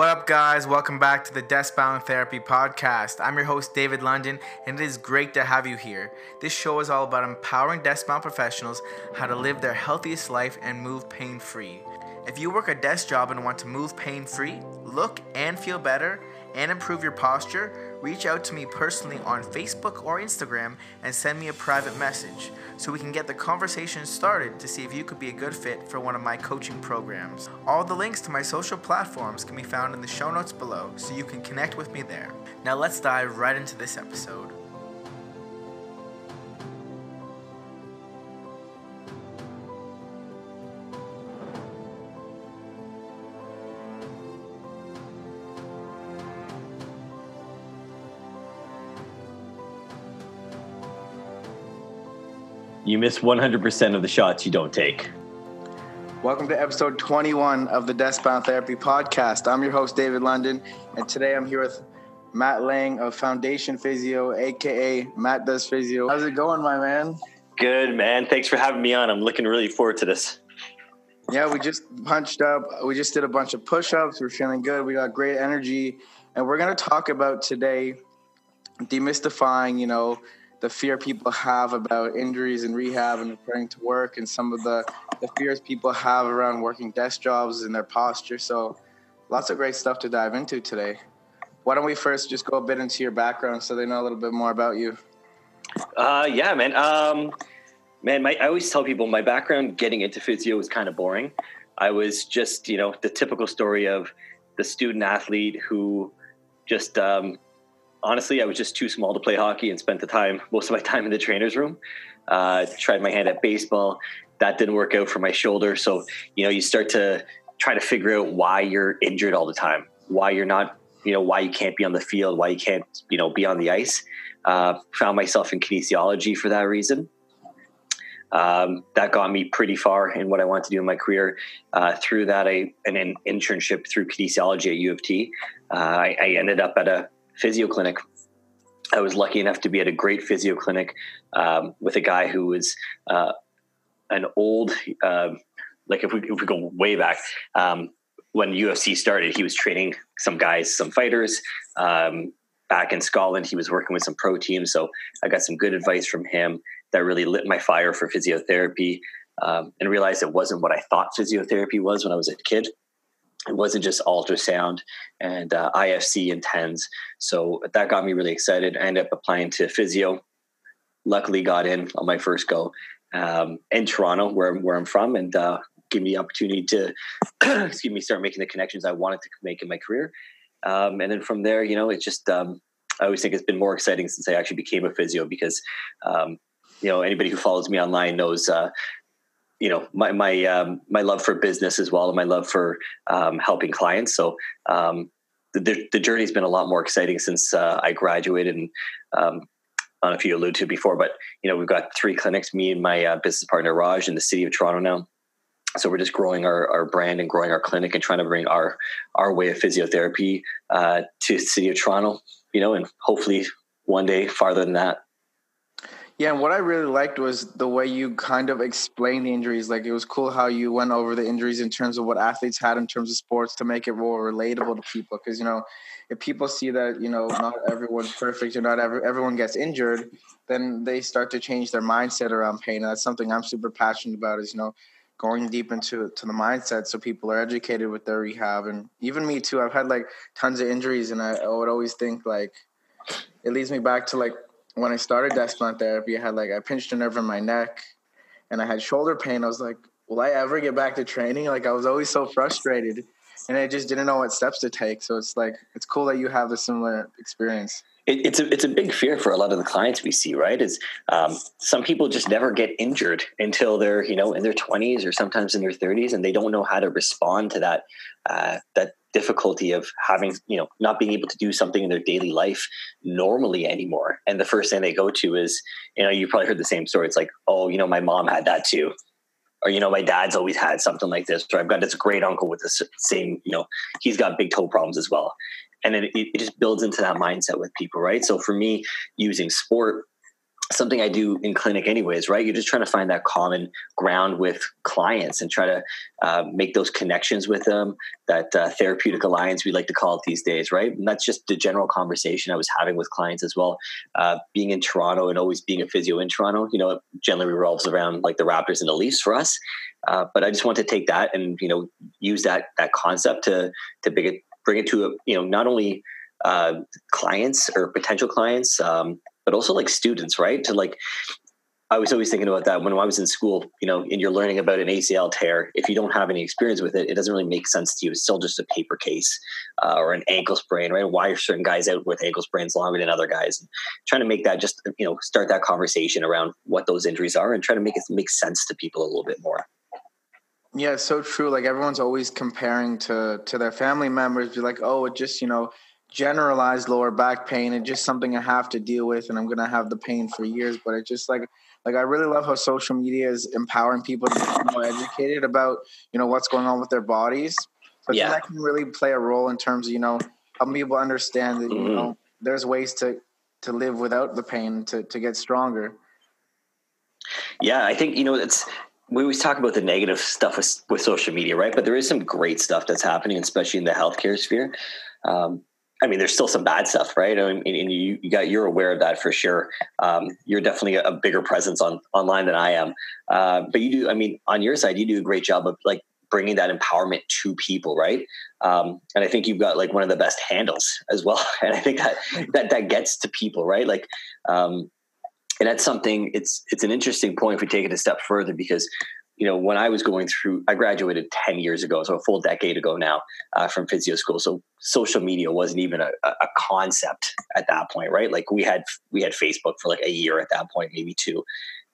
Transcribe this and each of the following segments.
What up, guys? Welcome back to the Deskbound Therapy Podcast. I'm your host, David London, and it is great to have you here. This show is all about empowering deskbound professionals how to live their healthiest life and move pain free. If you work a desk job and want to move pain free, look and feel better, and improve your posture, reach out to me personally on Facebook or Instagram and send me a private message so we can get the conversation started to see if you could be a good fit for one of my coaching programs. All the links to my social platforms can be found in the show notes below so you can connect with me there. Now let's dive right into this episode. You miss 100% of the shots you don't take. Welcome to episode 21 of the Deskbound Therapy Podcast. I'm your host, David London, and today I'm here with Matt Lang of Foundation Physio, aka Matt Does Physio. How's it going, my man? Good, man. Thanks for having me on. I'm looking really forward to this. Yeah, we just punched up. We just did a bunch of push ups. We're feeling good. We got great energy. And we're going to talk about today demystifying, you know, the fear people have about injuries and rehab and returning to work and some of the, the fears people have around working desk jobs and their posture. So lots of great stuff to dive into today. Why don't we first just go a bit into your background so they know a little bit more about you? Uh, yeah, man. Um, man, my, I always tell people my background getting into physio was kind of boring. I was just, you know, the typical story of the student athlete who just um, honestly, I was just too small to play hockey and spent the time, most of my time in the trainer's room. Uh, tried my hand at baseball. That didn't work out for my shoulder. So, you know, you start to try to figure out why you're injured all the time, why you're not, you know, why you can't be on the field, why you can't, you know, be on the ice. Uh, found myself in kinesiology for that reason. Um, that got me pretty far in what I want to do in my career. Uh, through that, I an internship through kinesiology at U of T. Uh, I, I ended up at a physio clinic. I was lucky enough to be at a great physio clinic um, with a guy who was uh, an old, uh, like if we, if we go way back, um, when UFC started, he was training some guys, some fighters. Um, back in Scotland, he was working with some pro teams. So I got some good advice from him that really lit my fire for physiotherapy um, and realized it wasn't what I thought physiotherapy was when I was a kid it wasn't just ultrasound and uh, IFC and TENS. So that got me really excited. I ended up applying to physio. Luckily, got in on my first go um, in Toronto, where where I'm from, and uh, gave me the opportunity to excuse me start making the connections I wanted to make in my career. Um, and then from there, you know, it's just um, I always think it's been more exciting since I actually became a physio because um, you know anybody who follows me online knows uh, you know my my um, my love for business as well and my love for um, helping clients. So um, the the journey's been a lot more exciting since uh, I graduated and. Um, I don't know if you alluded to before, but you know we've got three clinics. Me and my uh, business partner Raj in the city of Toronto now. So we're just growing our, our brand and growing our clinic and trying to bring our our way of physiotherapy uh, to the city of Toronto. You know, and hopefully one day farther than that. Yeah, and what I really liked was the way you kind of explained the injuries. Like it was cool how you went over the injuries in terms of what athletes had in terms of sports to make it more relatable to people. Because you know, if people see that you know not everyone's perfect or not every, everyone gets injured, then they start to change their mindset around pain. And that's something I'm super passionate about. Is you know going deep into to the mindset so people are educated with their rehab and even me too. I've had like tons of injuries, and I, I would always think like it leads me back to like when I started Deskbound therapy, I had like I pinched a nerve in my neck, and I had shoulder pain. I was like, will I ever get back to training? Like I was always so frustrated, and I just didn't know what steps to take. So it's like it's cool that you have a similar experience. It, it's a it's a big fear for a lot of the clients we see. Right, is um, some people just never get injured until they're you know in their twenties or sometimes in their thirties, and they don't know how to respond to that uh, that difficulty of having you know not being able to do something in their daily life normally anymore. And the first thing they go to is you know you probably heard the same story. It's like oh you know my mom had that too. Or you know my dad's always had something like this or i've got this great uncle with the same you know he's got big toe problems as well. And it, it just builds into that mindset with people right? So for me using sport something I do in clinic, anyways, right? You're just trying to find that common ground with clients and try to uh, make those connections with them. That uh, therapeutic alliance we like to call it these days, right? And that's just the general conversation I was having with clients as well. Uh, being in Toronto and always being a physio in Toronto, you know, it generally revolves around like the Raptors and the Leafs for us. Uh, but I just want to take that and you know use that that concept to to bring it bring it to a, you know not only uh, clients or potential clients, um, but also like students, right? To like, I was always thinking about that when I was in school, you know, and you're learning about an ACL tear. If you don't have any experience with it, it doesn't really make sense to you. It's still just a paper case uh, or an ankle sprain, right? Why are certain guys out with ankle sprains longer than other guys? And trying to make that just, you know, start that conversation around what those injuries are and try to make it make sense to people a little bit more. Yeah, so true. Like everyone's always comparing to to their family members. Be like, oh, it just you know generalized lower back pain. It's just something I have to deal with, and I'm gonna have the pain for years. But it's just like like I really love how social media is empowering people to be more educated about you know what's going on with their bodies. So yeah. that can really play a role in terms of you know helping people understand that mm-hmm. you know there's ways to to live without the pain to to get stronger. Yeah, I think you know it's we always talk about the negative stuff with, with social media, right? But there is some great stuff that's happening, especially in the healthcare sphere. Um, I mean, there's still some bad stuff, right? I mean, and you, you got you're aware of that for sure. Um, you're definitely a, bigger presence on online than I am, uh, but you do. I mean, on your side, you do a great job of like bringing that empowerment to people, right? Um, and I think you've got like one of the best handles as well, and I think that that that gets to people, right? Like, um, and that's something. It's it's an interesting point if we take it a step further because you know, when I was going through, I graduated 10 years ago, so a full decade ago now uh, from physio school. So social media wasn't even a, a, concept at that point, right? Like we had, we had Facebook for like a year at that point, maybe two.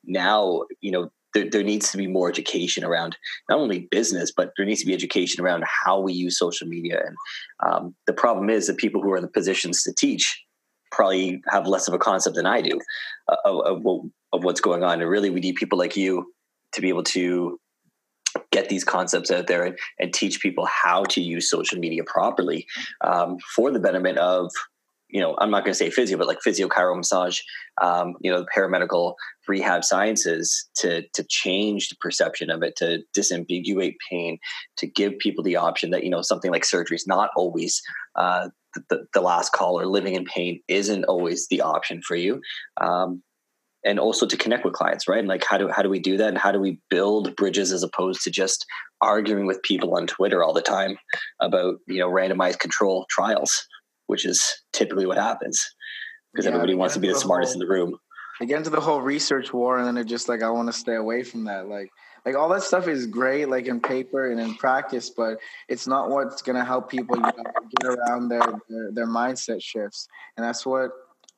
Now, you know, there, there needs to be more education around not only business, but there needs to be education around how we use social media. And um, the problem is that people who are in the positions to teach probably have less of a concept than I do uh, of, of, of what's going on. And really, we need people like you to be able to get these concepts out there and, and teach people how to use social media properly um, for the betterment of you know i'm not going to say physio but like physio chiro massage um, you know paramedical rehab sciences to to change the perception of it to disambiguate pain to give people the option that you know something like surgery is not always uh, the, the, last call or living in pain isn't always the option for you. Um, and also to connect with clients right? And like how do how do we do that? And how do we build bridges as opposed to just arguing with people on twitter all the time about you know randomized control trials which is typically what happens because yeah, everybody wants to be the, the smartest whole, in the room. I get into the whole research war and then it just like i want to stay away from that like like all that stuff is great like in paper and in practice but it's not what's going to help people you know, get around their, their their mindset shifts. And that's what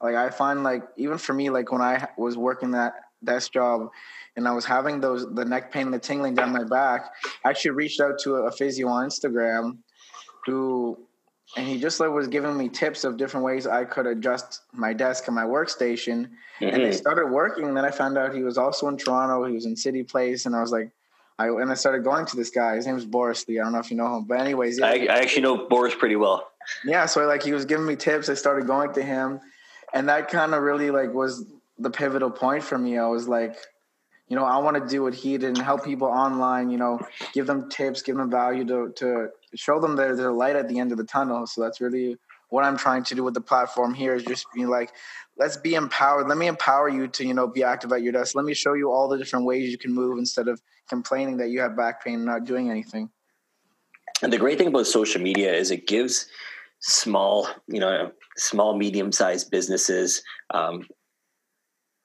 like I find like even for me, like when I was working that desk job and I was having those the neck pain, the tingling down my back, I actually reached out to a, physio on Instagram who and he just like was giving me tips of different ways I could adjust my desk and my workstation. Mm-hmm. And they started working. And then I found out he was also in Toronto. He was in City Place, and I was like, I and I started going to this guy. His name is Boris Lee. I don't know if you know him, but anyways, yeah. I, I actually know Boris pretty well. Yeah, so like he was giving me tips. I started going to him, and that kind of really like was the pivotal point for me. I was like, you know, I want to do what he did and help people online. You know, give them tips, give them value to to show them their their light at the end of the tunnel. So that's really what I'm trying to do with the platform here is just be like, let's be empowered. Let me empower you to, you know, be active at your desk. Let me show you all the different ways you can move instead of complaining that you have back pain and not doing anything. And the great thing about social media is it gives small, you know, small, medium sized businesses, um,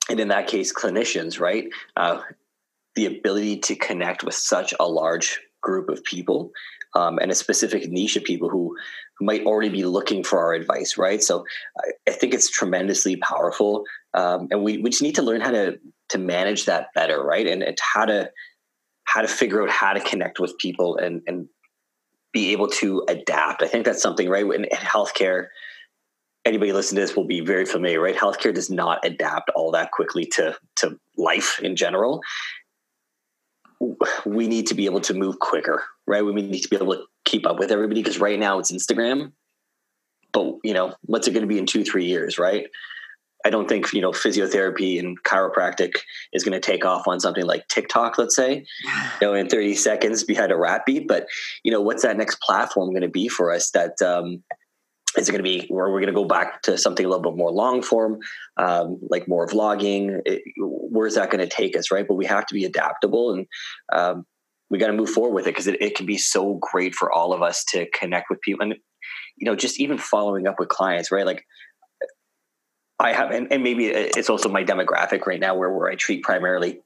and in that case, clinicians, right? Uh, the ability to connect with such a large group of people um, and a specific niche of people who, might already be looking for our advice, right? So I, I think it's tremendously powerful, um, and we, we just need to learn how to to manage that better, right? And, and how to how to figure out how to connect with people and and be able to adapt. I think that's something, right? In, in healthcare, anybody listening to this will be very familiar, right? Healthcare does not adapt all that quickly to to life in general. We need to be able to move quicker, right? We need to be able to keep up with everybody because right now it's Instagram, but you know what's it going to be in two, three years, right? I don't think you know physiotherapy and chiropractic is going to take off on something like TikTok, let's say, you know, in 30 seconds behind a rap beat. But you know, what's that next platform going to be for us? That um, is it going to be where we're going to go back to something a little bit more long form, um, like more vlogging? Where's that going to take us, right? But we have to be adaptable and um, we got to move forward with it because it, it can be so great for all of us to connect with people and you know just even following up with clients, right? Like I have, and, and maybe it's also my demographic right now where, where I treat primarily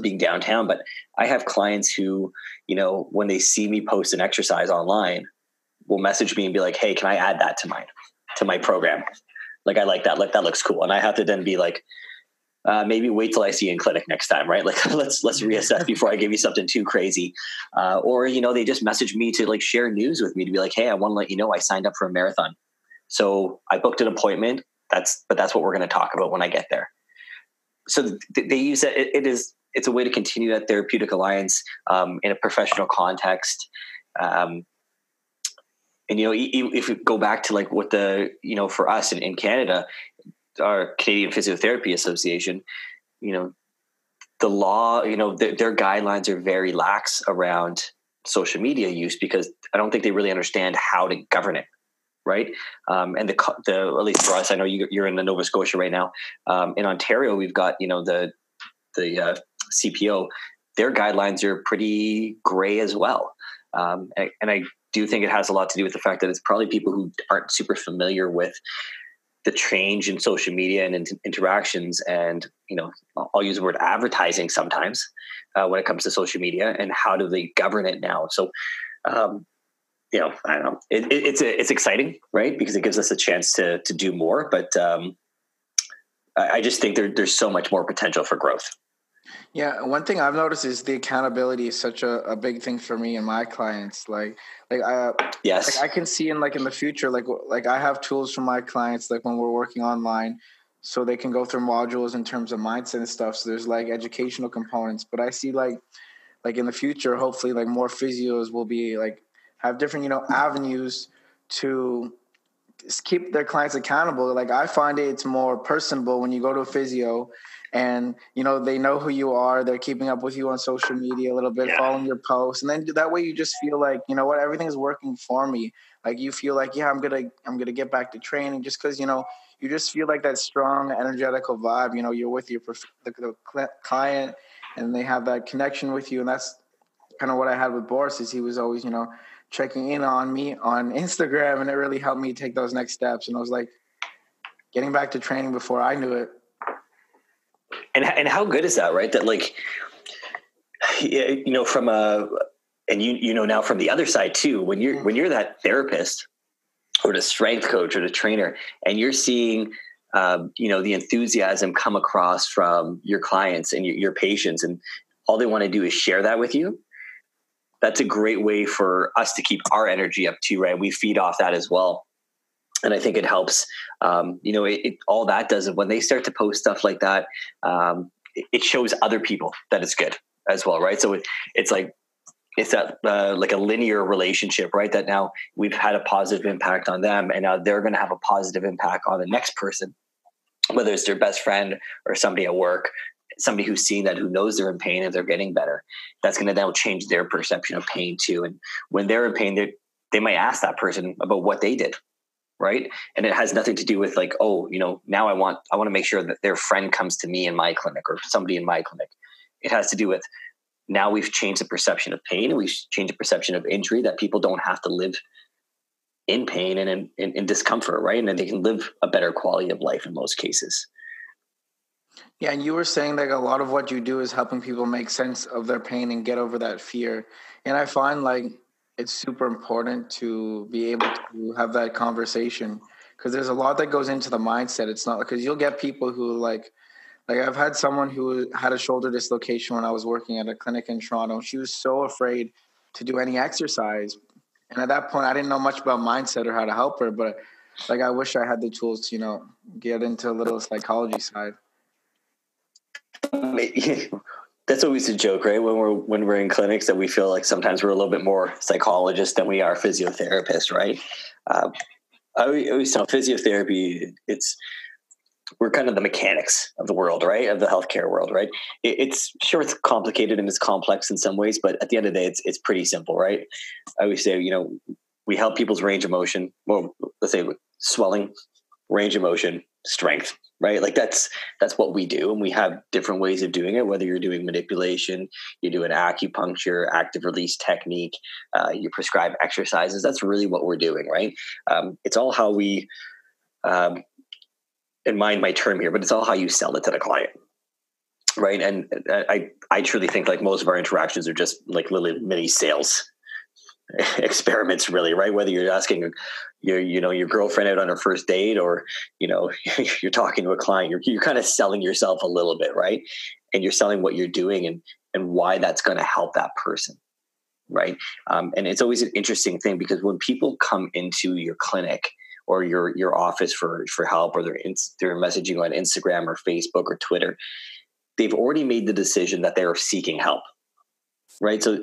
being downtown, but I have clients who, you know, when they see me post an exercise online, will message me and be like, Hey, can I add that to mine, to my program? Like, I like that. Like, that looks cool. And I have to then be like, uh, maybe wait till I see you in clinic next time, right? Like let's let's reassess before I give you something too crazy. Uh, or you know, they just message me to like share news with me to be like, hey, I want to let you know I signed up for a marathon, so I booked an appointment that's but that's what we're going to talk about when I get there. So th- they use it, it is it's a way to continue that therapeutic alliance um, in a professional context. Um, and you know, if we go back to like what the you know for us in, in Canada, our Canadian Physiotherapy Association, you know, the law, you know, their, guidelines are very lax around social media use because I don't think they really understand how to govern it right? Um, and the, the at least for us, I know you, are in the Nova Scotia right now. Um, in Ontario, we've got you know the the uh, CPO. Their guidelines are pretty gray as well, um, and, and I do think it has a lot to do with the fact that it's probably people who aren't super familiar with the change in social media and in interactions and you know i'll use the word advertising sometimes uh, when it comes to social media and how do they govern it now so um, you know, I don't know. It, it, it's a, it's exciting, right? Because it gives us a chance to to do more. But um, I, I just think there, there's so much more potential for growth. Yeah, one thing I've noticed is the accountability is such a, a big thing for me and my clients. Like, like I yes, like I can see in like in the future, like like I have tools for my clients, like when we're working online, so they can go through modules in terms of mindset and stuff. So there's like educational components, but I see like like in the future, hopefully, like more physios will be like have different you know avenues to keep their clients accountable like i find it, it's more personable when you go to a physio and you know they know who you are they're keeping up with you on social media a little bit yeah. following your posts and then that way you just feel like you know what everything's working for me like you feel like yeah i'm gonna i'm gonna get back to training just because you know you just feel like that strong energetical vibe you know you're with your the, the client and they have that connection with you and that's kind of what i had with boris is he was always you know checking in on me on Instagram, and it really helped me take those next steps. And I was like getting back to training before I knew it. And and how good is that, right? That like you know from a and you you know now from the other side too when you're when you're that therapist or the strength coach or the trainer and you're seeing um, you know the enthusiasm come across from your clients and your, your patients and all they want to do is share that with you that's a great way for us to keep our energy up too, right? We feed off that as well. And I think it helps. Um, you know, it, it, all that does is when they start to post stuff like that, um, it, it, shows other people that it's good as well, right? So it, it's like it's that uh, like a linear relationship, right? That now we've had a positive impact on them, and now they're going to have a positive impact on the next person, whether it's their best friend or somebody at work somebody who's seen that who knows they're in pain and they're getting better that's going to now change their perception of pain too and when they're in pain they they might ask that person about what they did right? And it has nothing to do with like oh you know now i want i want to make sure that their friend comes to me in my clinic or somebody in my clinic. It has to do with now we've changed the perception of pain and we've changed the perception of injury that people don't have to live in pain and in, in, in discomfort right? And they can live a better quality of life in most cases. Yeah, and you were saying like a lot of what you do is helping people make sense of their pain and get over that fear. And I find like it's super important to be able to have that conversation because there's a lot that goes into the mindset. It's not because you'll get people who like like I've had someone who had a shoulder dislocation when I was working at a clinic in Toronto. She was so afraid to do any exercise. And at that point I didn't know much about mindset or how to help her, but like I wish I had the tools to, you know, get into a little psychology side. that's always a joke, right? When we're when we're in clinics, that we feel like sometimes we're a little bit more psychologists than we are physiotherapists, right? Uh, I always tell physiotherapy it's we're kind of the mechanics of the world, right? Of the healthcare world, right? It, it's sure it's complicated and it's complex in some ways, but at the end of the day, it's it's pretty simple, right? I always say, you know, we help people's range of motion. Well, let's say swelling, range of motion, strength, right? Like that's that's what we do, and we have different ways of doing it. Whether you're doing manipulation, you do an acupuncture, active release technique, uh, you prescribe exercises. That's really what we're doing, right? Um, it's all how we. Um, mind my term here, but it's all how you sell it to the client, right? And I I truly think like most of our interactions are just like little mini sales experiments really right? Whether you're asking your you know your girlfriend out on her first date or you know you're talking to a client you're, you're kind of selling yourself a little bit right? And you're selling what you're doing and and why that's going to help that person right? Um, and it's always an interesting thing because when people come into your clinic or your your office for for help or they're in, they're messaging on Instagram or Facebook or Twitter they've already made the decision that they are seeking help right? So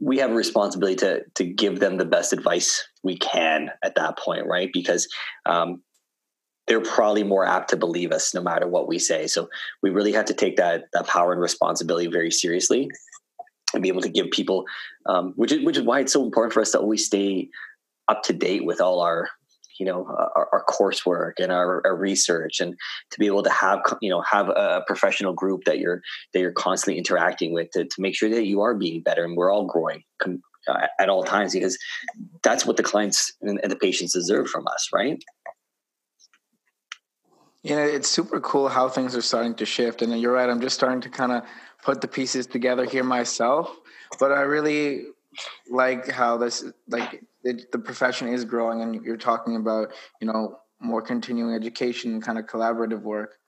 we have a responsibility to to give them the best advice we can at that point, right? Because um, they're probably more apt to believe us no matter what we say. So we really have to take that that power and responsibility very seriously and be able to give people, um, which is which is why it's so important for us to always stay up to date with all our you know our, our coursework and our, our, research and to be able to have you know have a professional group that you're that you're constantly interacting with to, to make sure that you are being better and we're all growing com- uh, at all times because that's what the clients and, and the patients deserve from us right? Yeah it's super cool how things are starting to shift and you're right i'm just starting to kind of put the pieces together here myself but i really like how this like it, the profession is growing and you're talking about you know more continuing education kind of collaborative work.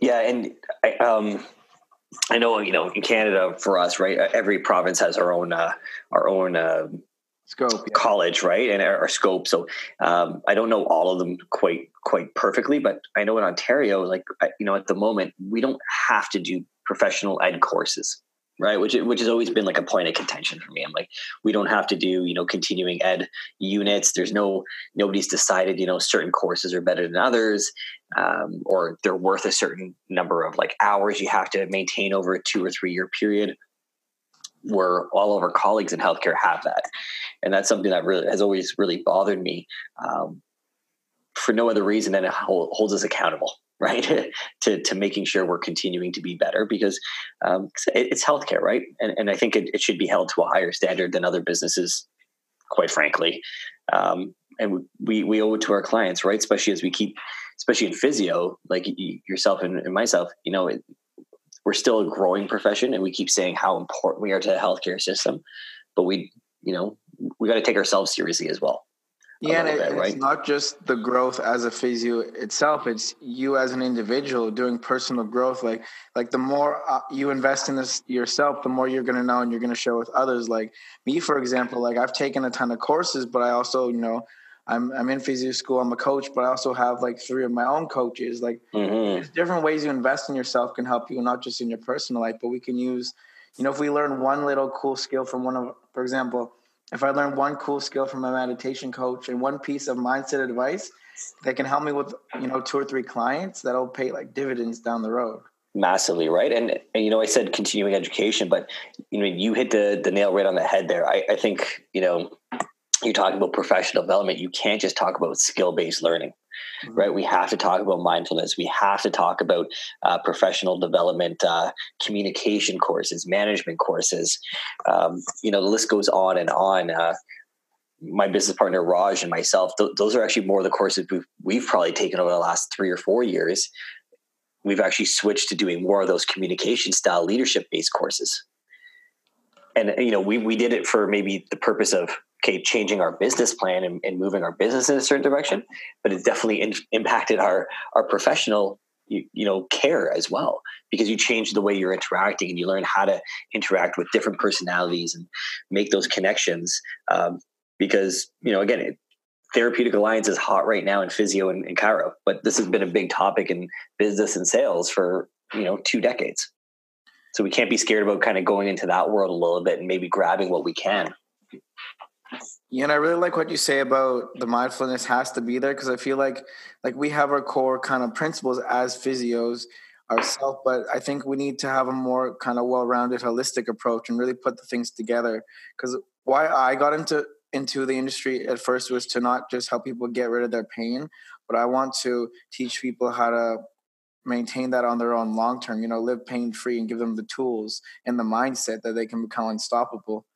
Yeah and I, um, I know you know in Canada for us right every province has our own uh, our own uh, scope yeah. college right and our, our scope. So um, I don't know all of them quite quite perfectly but I know in Ontario like you know at the moment we don't have to do professional ed courses right? Which which has always been like a point of contention for me. I'm like we don't have to do you know continuing ed units. There's no nobody's decided you know certain courses are better than others um, or they're worth a certain number of like hours you have to maintain over a two or three year period where all of our colleagues in healthcare have that. And that's something that really has always really bothered me um, for no other reason than it holds us accountable right to, to making sure we're continuing to be better because um, it's healthcare right? And, and i think it, it, should be held to a higher standard than other businesses quite frankly. Um, and we we owe it to our clients right? Especially as we keep especially in physio like yourself and, and myself you know it, we're still a growing profession and we keep saying how important we are to the healthcare system but we you know we got to take ourselves seriously as well yeah, and it, bit, right? it's not just the growth as a physio itself; it's you as an individual doing personal growth. Like, like the more uh, you invest in this yourself, the more you're going to know, and you're going to share with others. Like me, for example, like I've taken a ton of courses, but I also, you know, I'm I'm in physio school. I'm a coach, but I also have like three of my own coaches. Like, mm-hmm. different ways you invest in yourself can help you, not just in your personal life, but we can use, you know, if we learn one little cool skill from one of, for example if I learn one cool skill from a meditation coach and one piece of mindset advice that can help me with you know two or three clients, that'll pay like dividends down the road. Massively, right? And, and you know, I said continuing education, but you know, you hit the the nail right on the head there. I, I think you know, you talk about professional development. You can't just talk about skill based learning mm-hmm. right? We have to talk about mindfulness. We have to talk about uh, professional development, uh, communication courses, management courses. Um, you know, the list goes on and on. Uh, my business partner Raj and myself, th- those are actually more of the courses we've, we've probably taken over the last three or four years. We've actually switched to doing more of those communication style leadership based courses. And you know, we we did it for maybe the purpose of okay, changing our business plan and, and, moving our business in a certain direction, but it definitely in, impacted our our professional you, you, know care as well because you change the way you're interacting and you learn how to interact with different personalities and make those connections. Um, because you know, again, it, therapeutic alliance is hot right now in physio and, and chiro, but this has been a big topic in business and sales for you know two decades. So we can't be scared about kind of going into that world a little bit and maybe grabbing what we can. Yeah, and I really like what you say about the mindfulness has to be there because I feel like like we have our core kind of principles as physios ourselves, but I think we need to have a more kind of well-rounded, holistic approach and really put the things together. Because why I got into into the industry at first was to not just help people get rid of their pain, but I want to teach people how to maintain that on their own long term. You know, live pain free and give them the tools and the mindset that they can become unstoppable.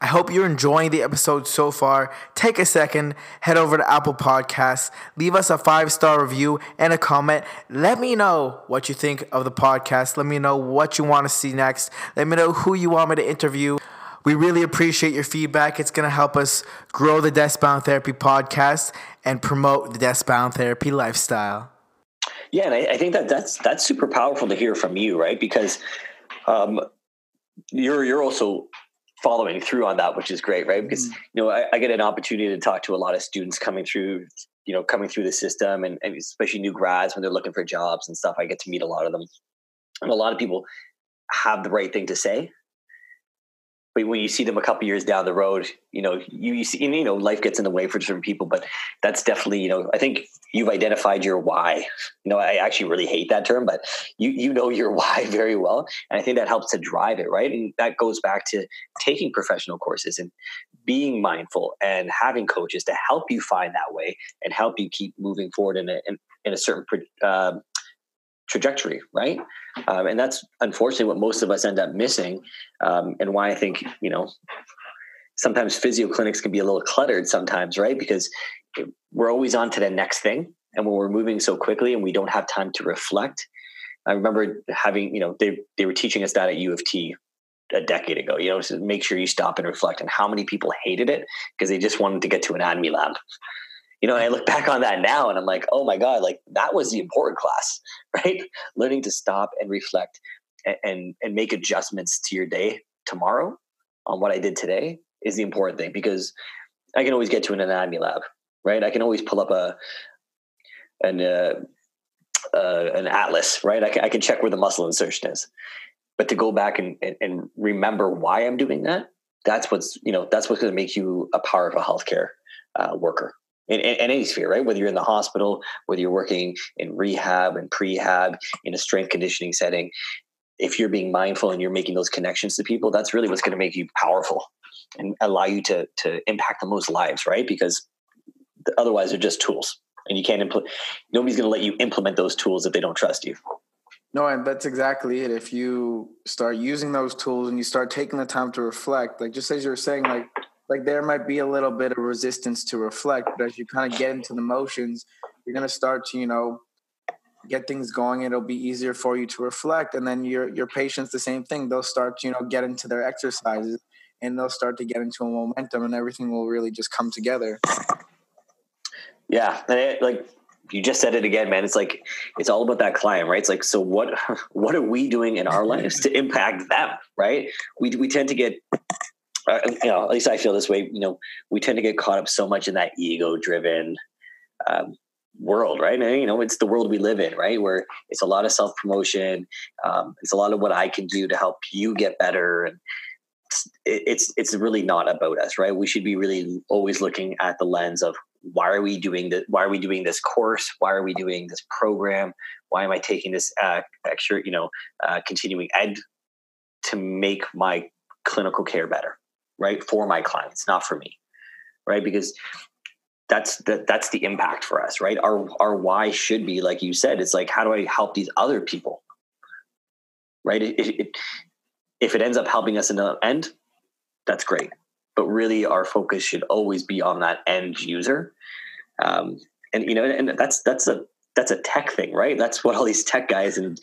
I hope you're enjoying the episode so far. Take a second, head over to Apple Podcasts, leave us a five star review and a comment. Let me know what you think of the podcast. Let me know what you want to see next. Let me know who you want me to interview. We really appreciate your feedback. It's going to help us grow the Deskbound Therapy podcast and promote the Deskbound Therapy lifestyle. Yeah, and I, I, think that that's that's super powerful to hear from you, right? Because um, you're you're also following through on that, which is great, right? Because mm. you know I, I, get an opportunity to talk to a lot of students coming through, you know, coming through the system, and, and especially new grads when they're looking for jobs and stuff. I get to meet a lot of them, and a lot of people have the right thing to say, but when you see them a couple years down the road, you know, you, you see, you know, life gets in the way for certain people, but that's definitely, you know, I think you've identified your why. You know, I actually really hate that term, but you, you know your why very well. And I think that helps to drive it, right? And that goes back to taking professional courses and being mindful and having coaches to help you find that way and help you keep moving forward in a, in, in a certain uh, trajectory, right? Um, and that's unfortunately what most of us end up missing, um, and why I think you know sometimes physio clinics can be a little cluttered sometimes, right? Because we're always on to the next thing, and when we're moving so quickly and we don't have time to reflect. I remember having, you know, they they were teaching us that at U of T a decade ago. You know, make sure you stop and reflect. And how many people hated it because they just wanted to get to an anatomy lab you know, I look back on that now and I'm like, oh my God, like that was the important class, right? Learning to stop and reflect and, and, and make adjustments to your day tomorrow on what I did today is the important thing because I can always get to an anatomy lab, right? I can always pull up a an uh, uh, an atlas, right? I can, I can check where the muscle insertion is, but to go back and, and, and remember why I'm doing that, that's what's you know that's what's going to make you a powerful healthcare uh, worker in, in, in, any sphere, right? Whether you're in the hospital, whether you're working in rehab and prehab, in a strength conditioning setting, if you're being mindful and you're making those connections to people, that's really what's going to make you powerful and allow you to to impact the most lives, right? Because otherwise, they're just tools, and you can't implement. Nobody's going to let you implement those tools if they don't trust you. No, and that's exactly it. If you start using those tools and you start taking the time to reflect, like just as you were saying, like like there might be a little bit of resistance to reflect, but as you kind of get into the motions, you're gonna start to, you know, get things going. It'll be easier for you to reflect, and then your your patients the same thing. They'll start to, you know, get into their exercises, and they'll start to get into a momentum, and everything will really just come together. Yeah, it, like you just said it again, man. It's like it's all about that client, right? It's like so what what are we doing in our lives to impact them, right? We we tend to get uh, you know, at least I feel this way. You know, we tend to get caught up so much in that ego-driven um, world, right? And you know, it's the world we live in, right? Where it's a lot of self-promotion. Um, it's a lot of what I can do to help you get better, and it's it's really not about us, right? We should be really always looking at the lens of why are we doing this? Why are we doing this course? Why are we doing this program? Why am I taking this uh, extra, you know, uh, continuing ed to make my clinical care better? Right for my clients not for me right? Because that's the, that's the impact for us right? Our our why should be like you said it's like how do i help these other people? Right? It, it, if it ends up helping us in the end that's great. But really our focus should always be on that end user. Um, and you know and that's that's a that's a tech thing right? That's what all these tech guys and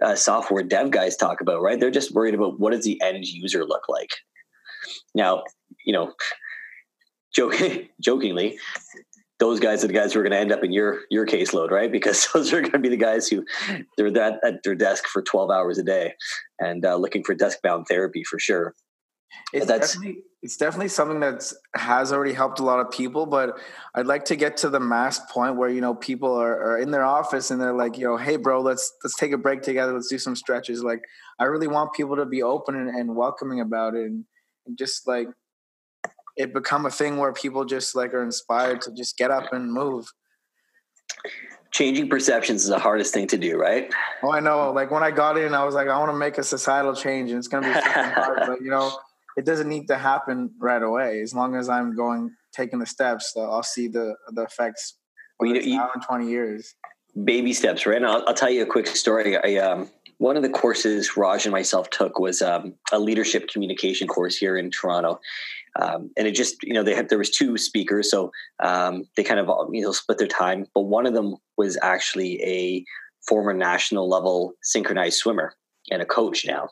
uh, software dev guys talk about right? They're just worried about what does the end user look like now, you know, joking, jokingly, those guys are the guys who are going to end up in your your caseload, right? Because those are going to be the guys who they're that at their desk for twelve hours a day and uh, looking for desk bound therapy for sure. It's definitely it's definitely something that has already helped a lot of people, but I'd like to get to the mass point where you know people are, are in their office and they're like, you know, hey, bro, let's let's take a break together, let's do some stretches. Like, I really want people to be open and, and welcoming about it, and and just like it become a thing where people just like are inspired to just get up and move. Changing perceptions is the hardest thing to do, right? Oh, I know. Like when I got in, I was like, I want to make a societal change, and it's going to be hard, but you know, it doesn't need to happen right away. As long as I'm going, taking the steps, I'll see the the effects. Well, you, you, now in twenty years. Baby steps, right? And I'll, I'll tell you a quick story. I um, one of the courses Raj and myself took was um, a leadership communication course here in Toronto. Um, and it just, you know, they had, there was two speakers, so um, they kind of, you know, split their time. But one of them was actually a former national level synchronized swimmer and a coach now.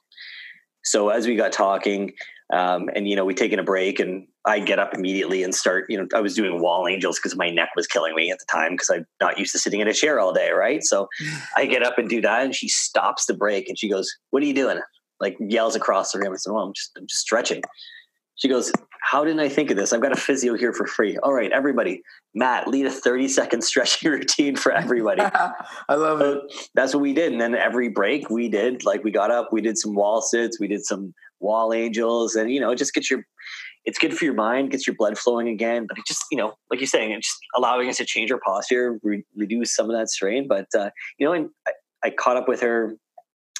So as we got talking, um, and you know, we taken a break, and I get up immediately and start. You know, I was doing wall angels because my neck was killing me at the time because I'm not used to sitting in a chair all day, right? So I get up and do that, and she stops the break and she goes, "What are you doing?" Like yells across the room. I said, "Well, I'm just, I'm just stretching." She goes, How didn't I think of this? I've got a physio here for free. All right, everybody, Matt, lead a 30 second stretching routine for everybody. I love so it. That's what we did. And then every break we did, like we got up, we did some wall sits, we did some wall angels, and you know, just get your it's good for your mind, gets your blood flowing again. But it just, you know, like you're saying, it's just allowing us to change our posture, re- reduce some of that strain. But uh, you know, and I, I caught up with her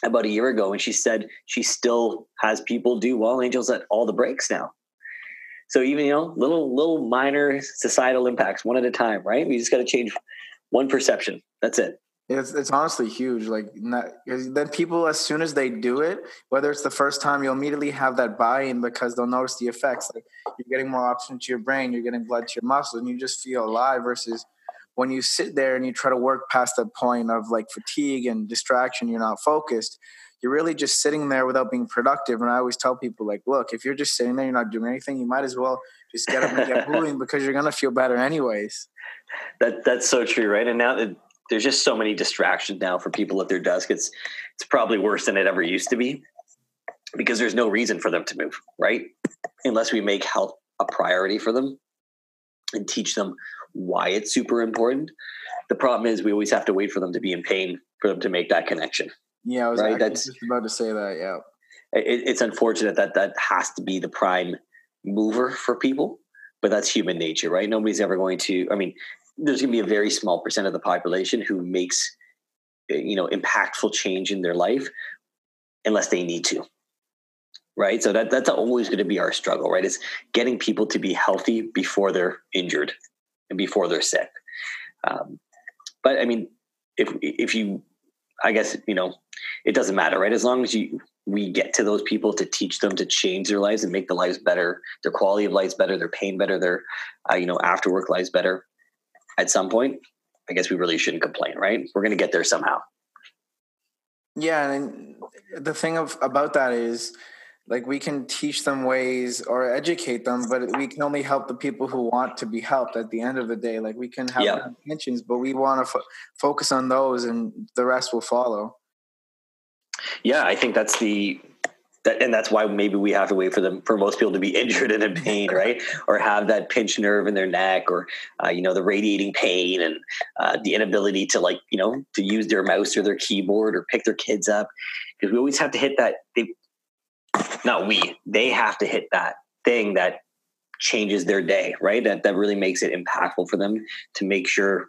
about a year ago and she said she still has people do wall angels at all the breaks now so even you know little little minor societal impacts one at a time right we just got to change one perception that's it it's, it's honestly huge like not, then people as soon as they do it whether it's the first time you'll immediately have that buy-in because they'll notice the effects like you're getting more oxygen to your brain you're getting blood to your muscles and you just feel alive versus when you sit there and you try to work past that point of like fatigue and distraction, you're not focused. You're really just sitting there without being productive. And I always tell people, like, look, if you're just sitting there, you're not doing anything, you might as well just get up and get moving because you're gonna feel better anyways. That that's so true, right? And now there's just so many distractions now for people at their desk. It's it's probably worse than it ever used to be because there's no reason for them to move, right? Unless we make health a priority for them and teach them why it's super important. The problem is we always have to wait for them to be in pain for them to make that connection. Yeah, I was right? That's, just about to say that. Yeah, it, it's unfortunate that that has to be the prime mover for people, but that's human nature, right? Nobody's ever going to. I mean, there's going to be a very small percent of the population who makes eh, you know impactful change in their life unless they need to right so that that's always going to be our struggle right is getting people to be healthy before they're injured and before they're sick. Um, but I mean, if if you, I guess you know, it doesn't matter, right? As long as you we get to those people to teach them to change their lives and make their lives better, their quality of lives better, their pain better, their uh, you know after work lives better. At some point, I guess we really shouldn't complain, right? We're going to get there somehow. Yeah, and the thing of about that is like we can teach them ways or educate them but we can only help the people who want to be helped at the end of the day like we can have yeah. intentions but we want to fo- focus on those and the rest will follow yeah i think that's the that, and that's why maybe we have to wait for them for most people to be injured and in pain right? Or have that pinched nerve in their neck or uh, you know the radiating pain and uh, the inability to like you know to use their mouse or their keyboard or pick their kids up. Because we always have to hit that they not we, they have to hit that thing that changes their day, right? That that really makes it impactful for them to make sure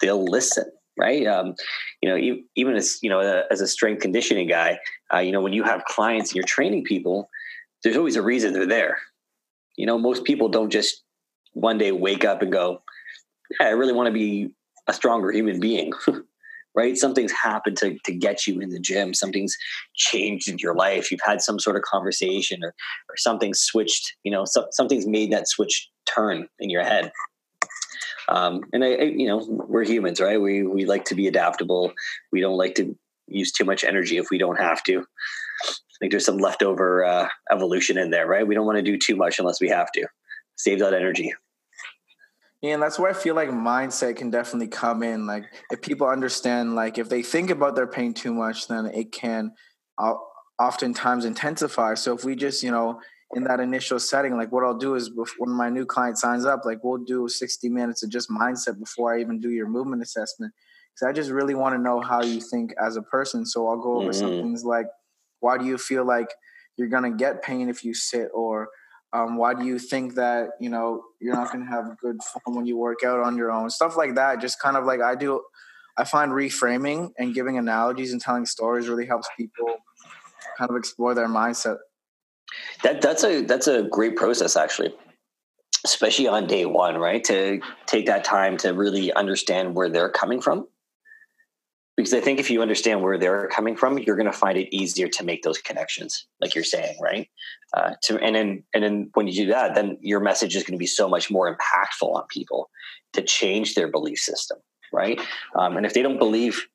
they'll listen, right? Um, you know, even as you know, as a strength conditioning guy, uh, you know, when you have clients and you're training people, there's always a reason they're there. You know, most people don't just one day wake up and go, "I really want to be a stronger human being." right? Something's happened to, to get you in the gym. Something's changed in your life. You've had some sort of conversation or, or something switched, you know, so, something's made that switch turn in your head. Um, and I, I, you know, we're humans, right? We, we like to be adaptable. We don't like to use too much energy if we don't have to. I think there's some leftover uh, evolution in there, right? We don't want to do too much unless we have to. Save that energy. Yeah, and that's where I feel like mindset can definitely come in. Like if people understand, like if they think about their pain too much, then it can uh, oftentimes intensify. So if we just, you know, in that initial setting, like what I'll do is when my new client signs up, like we'll do 60 minutes of just mindset before I even do your movement assessment. Because I just really want to know how you think as a person. So I'll go over mm-hmm. some things like, why do you feel like you're gonna get pain if you sit, or Um, why do you think that you know you're not going to have good form when you work out on your own? Stuff like that. Just kind of like I do. I find reframing and giving analogies and telling stories really helps people kind of explore their mindset. That that's a that's a great process actually, especially on day one, right? To take that time to really understand where they're coming from. Because I think if you understand where they're coming from, you're going to find it easier to make those connections, like you're saying, right? Uh, to and then and then when you do that, then your message is going to be so much more impactful on people to change their belief system, right? Um, and if they don't believe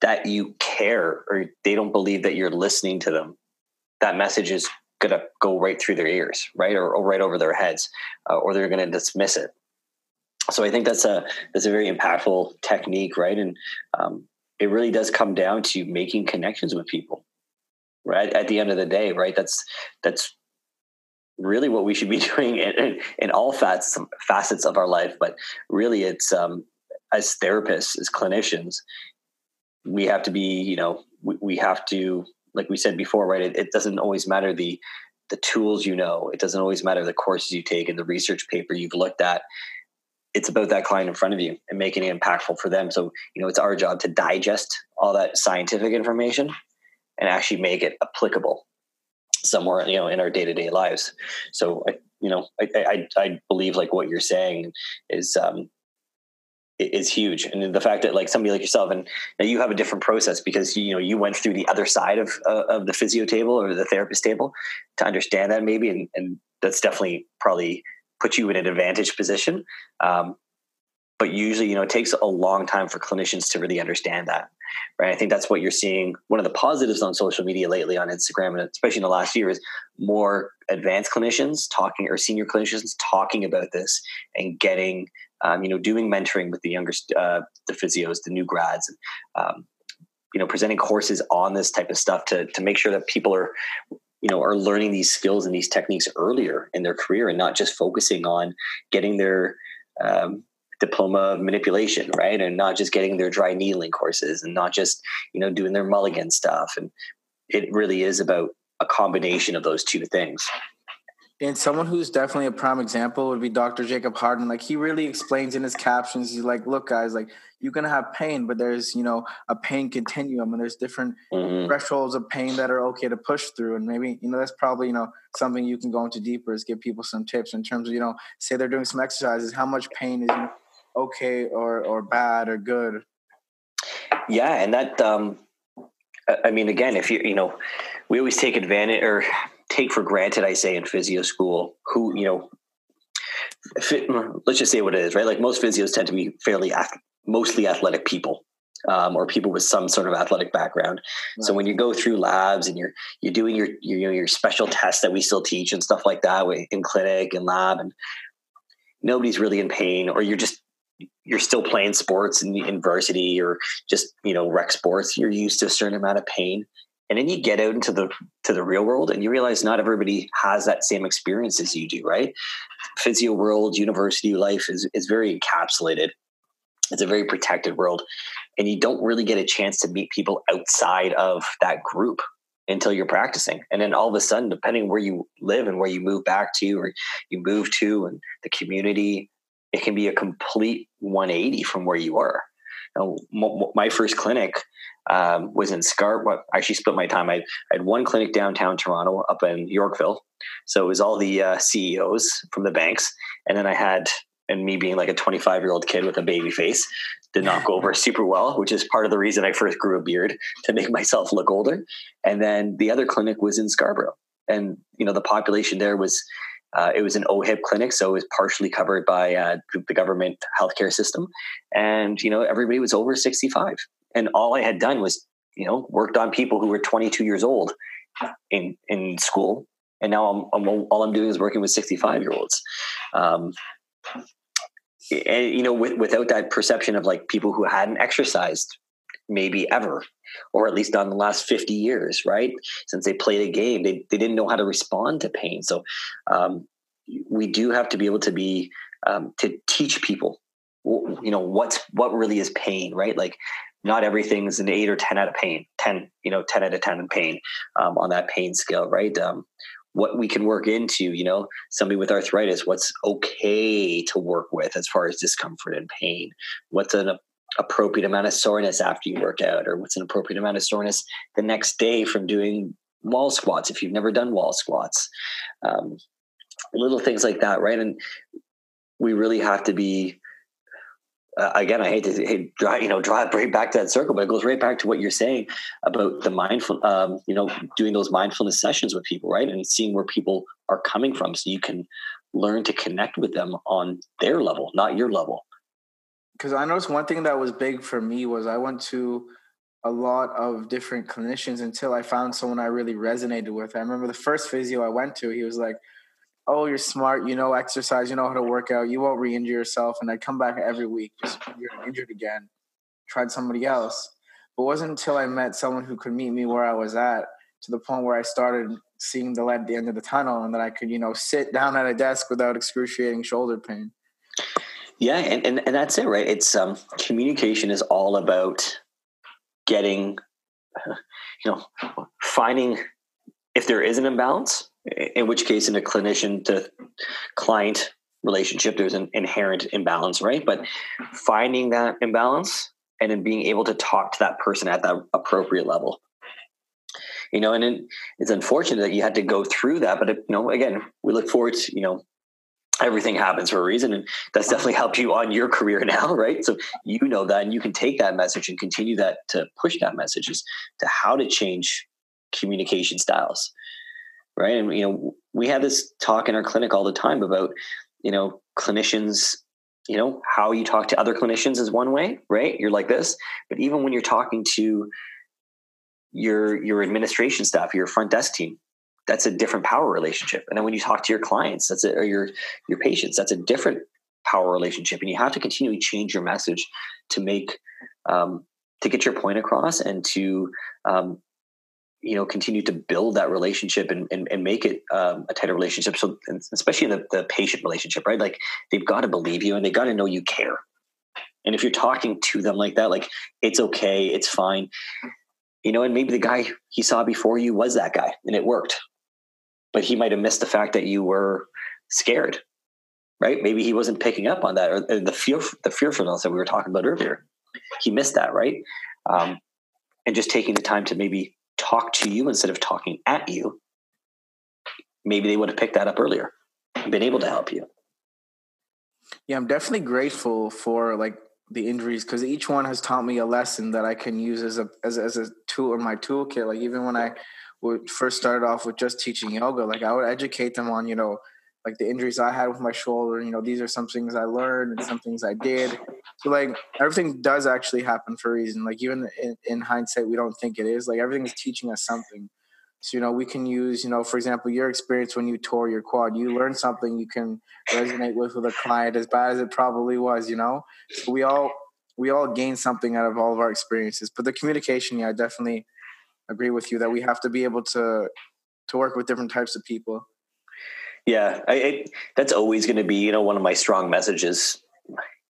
that you care or they don't believe that you're listening to them, that message is going to go right through their ears, right, or, or right over their heads, uh, or they're going to dismiss it. So I think that's a that's a very impactful technique, right? And um, it really does come down to making connections with people, right? At the end of the day, right? That's that's really what we should be doing in, in all facets facets of our life. But really, it's um, as therapists, as clinicians, we have to be, you know, we, we have to like we said before, right? It, it doesn't always matter the the tools you know. It doesn't always matter the courses you take and the research paper you've looked at. It's about that client in front of you and making it impactful for them. So, you know, it's our job to digest all that scientific information and actually make it applicable somewhere, you know, in our day to day lives. So, I, you know, I, I, I believe like what you're saying is, um, is huge. And the fact that like somebody like yourself and you have a different process because you know you went through the other side of uh, of the physio table or the therapist table to understand that maybe and, and that's definitely probably put you in an advantage position. Um, but usually you know it takes a long time for clinicians to really understand that right? I think that's what you're seeing. One of the positives on social media lately on instagram and especially in the last year is more advanced clinicians talking or senior clinicians talking about this and getting um, you know, doing mentoring with the younger, uh, the physios, the new grads, and, um, you know, presenting courses on this type of stuff to to make sure that people are, you know, are learning these skills and these techniques earlier in their career and not just focusing on getting their um, diploma of manipulation, right? And not just getting their dry needling courses and not just, you know, doing their mulligan stuff. And it really is about a combination of those two things. And someone who's definitely a prime example would be Dr. Jacob Harden. Like he really explains in his captions, he's like, look, guys, like you're gonna have pain, but there's, you know, a pain continuum and there's different mm-hmm. thresholds of pain that are okay to push through. And maybe, you know, that's probably, you know, something you can go into deeper is give people some tips in terms of, you know, say they're doing some exercises, how much pain is okay or or bad or good. Yeah, and that um I mean again, if you you know, we always take advantage or take for granted, I say in physio school, who, you know, fit, let's just say what it is, right? Like most physios tend to be fairly, mostly athletic people. Um, or people with some sort of athletic background. Right. So when you go through labs and you're you're doing your, your you know your special tests that we still teach and stuff like that in clinic and lab, and nobody's really in pain, or you're just you're still playing sports in, in varsity or just you know rec sports. You're used to a certain amount of pain, and then you get out into the to the real world and you realize not everybody has that same experience as you do right? Physio world university life is, is very encapsulated. It's a very protected world. And you don't really get a chance to meet people outside of that group until you're practicing. And then all of a sudden depending where you live and where you move back to or you move to and the community it can be a complete 180 from where you were now, my first clinic um, was in Scar. Well, I actually split my time. I, I, had one clinic downtown Toronto, up in Yorkville. So it was all the uh, CEOs from the banks, and then I had, and me being like a 25 year old kid with a baby face, did not go over super well, which is part of the reason I first grew a beard to make myself look older. And then the other clinic was in Scarborough, and you know the population there was. Uh, it was an OHIP clinic, so it was partially covered by uh, the government healthcare system, and you know everybody was over sixty-five. And all I had done was you know worked on people who were 22 years old in in school, and now I'm, I'm all I'm doing is working with 65 year olds. Um, and you know, with, without that perception of like people who hadn't exercised maybe ever, or at least on the last 50 years, right? Since they played a game, they, they didn't know how to respond to pain. So um, we do have to be able to be, um, to teach people, you know, what's, what really is pain, right? Like not everything is an eight or 10 out of pain, 10, you know, 10 out of 10 in pain um, on that pain scale, right? Um, what we can work into, you know, somebody with arthritis, what's okay to work with as far as discomfort and pain, what's an appropriate amount of soreness after you work out, or what's an appropriate amount of soreness the next day from doing wall squats if you've never done wall squats. Um, little things like that, right? And we really have to be uh, again, I hate to hate, drive, you know, drive right back to that circle, but it goes right back to what you're saying about the mindful, um, you know, doing those mindfulness sessions with people, right, and seeing where people are coming from, so you can learn to connect with them on their level, not your level. Because I noticed one thing that was big for me was I went to a lot of different clinicians until I found someone I really resonated with. I remember the first physio I went to, he was like, oh, you're smart, you know exercise, you know how to work out, you won't re-injure yourself. And I'd come back every week, just you're injured again. Tried somebody else. But it wasn't until I met someone who could meet me where I was at to the point where I started seeing the light at the end of the tunnel and that I could, you know, sit down at a desk without excruciating shoulder pain. Yeah, and, and, and that's it, right? It's um communication is all about getting you know finding if there is an imbalance in which case in a clinician to client relationship there's an inherent imbalance right but finding that imbalance and then being able to talk to that person at that appropriate level you know and it, it's unfortunate that you had to go through that but it, you know again we look forward to you know everything happens for a reason and that's definitely helped you on your career now right so you know that and you can take that message and continue that to push that message as to how to change communication styles right? And you know, we have this talk in our clinic all the time about you know clinicians. You know how you talk to other clinicians is one way, right? You're like this, but even when you're talking to your your administration staff, your front desk team, that's a different power relationship. And then when you talk to your clients, that's a, or your your patients, that's a different power relationship. And you have to continually change your message to make um, to get your point across and to um, you know continue to build that relationship and and, and make it um, a tighter relationship. So especially in the, the patient relationship right? Like they've got to believe you and they got to know you care. And if you're talking to them like that like it's okay it's fine. You know and maybe the guy he saw before you was that guy and it worked but he might have missed the fact that you were scared right maybe he wasn't picking up on that or the fear the fearfulness that we were talking about earlier he missed that right um, and just taking the time to maybe talk to you instead of talking at you, maybe they would have picked that up earlier and been able to help you. Yeah, I'm definitely grateful for like the injuries because each one has taught me a lesson that I can use as a as, as a tool in my toolkit. Like even when I would first started off with just teaching yoga, like I would educate them on you know like the injuries I had with my shoulder. You know, these are some things I learned and some things I did. So like everything does actually happen for a reason. Like even in, in hindsight, we don't think it is. Like everything is teaching us something. So you know, we can use you know, for example, your experience when you tore your quad. You learned something you can resonate with with a client, as bad as it probably was. You know, so we all we all gain something out of all of our experiences. But the communication, yeah, definitely agree with you that we have to be able to to work with different types of people yeah, I, that's always going to be you know one of my strong messages.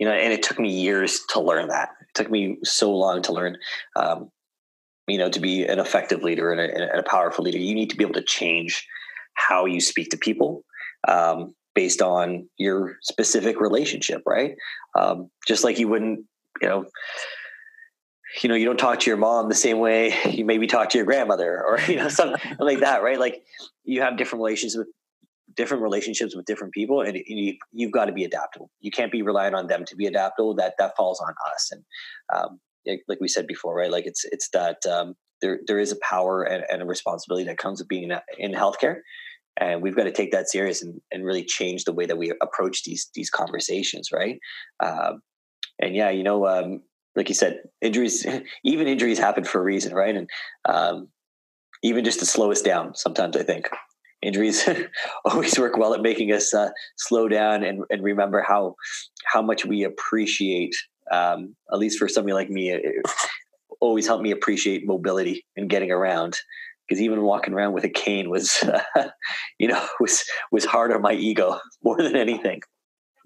You know, and it took me years to learn that. It took me so long to learn. Um, you know, to be an effective leader and a, and a, powerful leader, you need to be able to change how you speak to people um, based on your specific relationship, right? Um, just like you wouldn't, you know, you know, you don't talk to your mom the same way you maybe talk to your grandmother, or you know, something like that, right? Like you have different relations with different relationships with different people and you, you've got to be adaptable. You can't be relying on them to be adaptable. That that falls on us. And um, like we said before right? Like it's it's that um, there there is a power and, and, a responsibility that comes with being in, in healthcare. And we've got to take that serious and, and really change the way that we approach these these conversations right? Um, and yeah you know um, like you said injuries even injuries happen for a reason right? And um, even just to slow us down sometimes i think. Injuries always work well at making us uh, slow down and, and remember how how much we appreciate um, at least for somebody like me it, it always helped me appreciate mobility and getting around. Because even walking around with a cane was uh, you know was was hard on my ego more than anything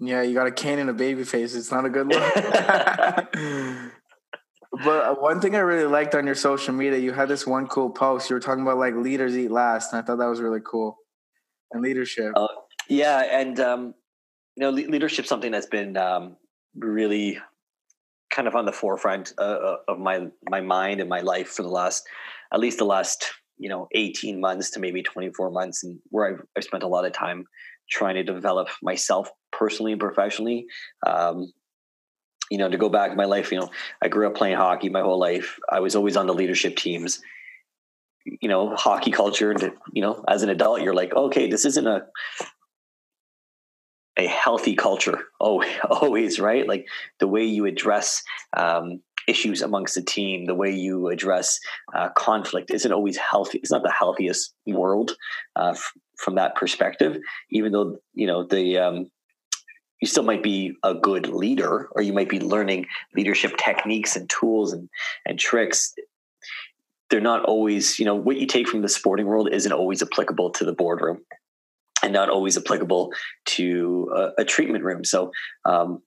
yeah you got a cane and a baby face it's not a good look But uh, one thing I really liked on your social media, you had this one cool post. You were talking about like leaders eat last, and I thought that was really cool. and leadership. Uh, yeah, and um, you know, le- leadership something that's been um, really kind of on the forefront uh, uh, of my my mind and my life for the last at least the last you know 18 months to maybe 24 months and where I've, I've spent a lot of time trying to develop myself personally and professionally um, you know to go back in my life you know i grew up playing hockey my whole life. I was always on the leadership teams. You know hockey culture and you know as an adult you're like okay this isn't a a healthy culture oh always right? Like the way you address um, issues amongst the team the way you address uh, conflict isn't always healthy it's not the healthiest world uh, f- from that perspective even though you know the um, you still might be a good leader or you might be learning leadership techniques and tools and and tricks they're not always you know what you take from the sporting world isn't always applicable to the boardroom and not always applicable to a, a treatment room. So, um,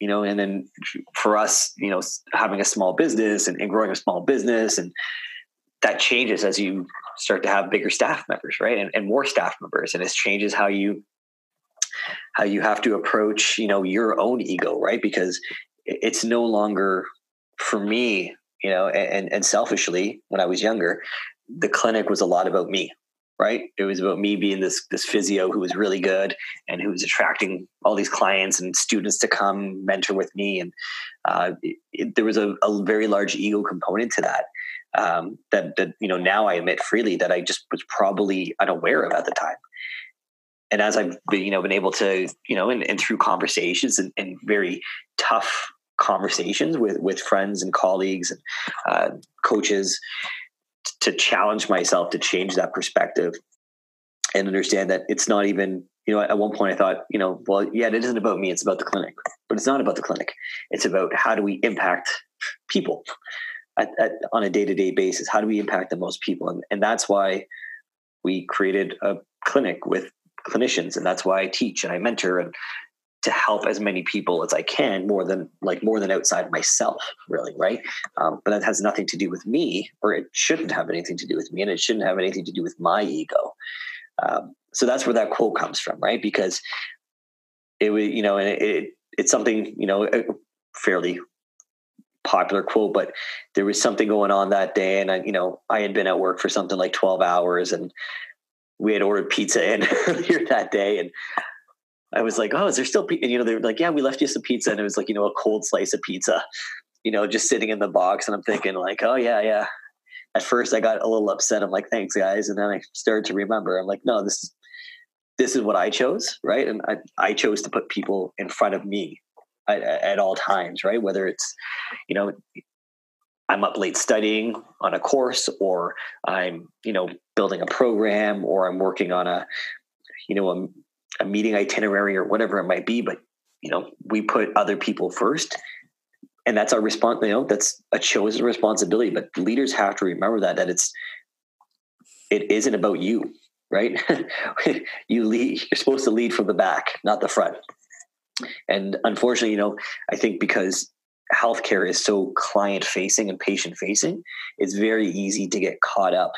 you know, and then for us, you know, having a small business and, and, growing a small business and that changes as you start to have bigger staff members, right. And, and more staff members. And it changes how you, how you have to approach, you know, your own ego, right. Because it's no longer for me, you know, and, and selfishly when I was younger, the clinic was a lot about me, right? It was about me being this this physio who was really good and who was attracting all these clients and students to come mentor with me. And uh, it, it, there was a, a, very large ego component to that. Um, that that you know now I admit freely that I just was probably unaware of at the time. And as I've been, you know been able to you know and, and through conversations and, and very tough conversations with with friends and colleagues and uh, coaches to challenge myself to change that perspective and understand that it's not even you know at one point i thought you know well yeah it isn't about me it's about the clinic but it's not about the clinic. It's about how do we impact people at, at, on a day-to-day basis? How do we impact the most people? And, and that's why we created a clinic with clinicians and that's why i teach and i mentor and to help as many people as I can, more than like more than outside myself, really, right? Um, but that has nothing to do with me, or it shouldn't have anything to do with me, and it shouldn't have anything to do with my ego. Um, so that's where that quote comes from, right? Because it was, you know, and it, it, it's something, you know, fairly popular quote, but there was something going on that day, and I, you know, I had been at work for something like twelve hours, and we had ordered pizza in earlier that day, and I was like, oh, is there still pizza? And, you know, they were like, yeah, we left you some pizza. And it was like, you know, a cold slice of pizza, you know, just sitting in the box. And I'm thinking like, oh yeah, yeah. At first I got a little upset. I'm like, thanks guys. And then I started to remember, I'm like, no, this is, this is what I chose. Right. And I, I chose to put people in front of me at, at all times. Right. Whether it's, you know, I'm up late studying on a course or I'm, you know, building a program or I'm working on a, you know, a a meeting itinerary or whatever it might be, but you know, we put other people first. And that's our response, you know, that's a chosen responsibility. But leaders have to remember that that it's it isn't about you, right? you lead you're supposed to lead from the back, not the front. And unfortunately, you know, I think because healthcare is so client facing and patient facing, it's very easy to get caught up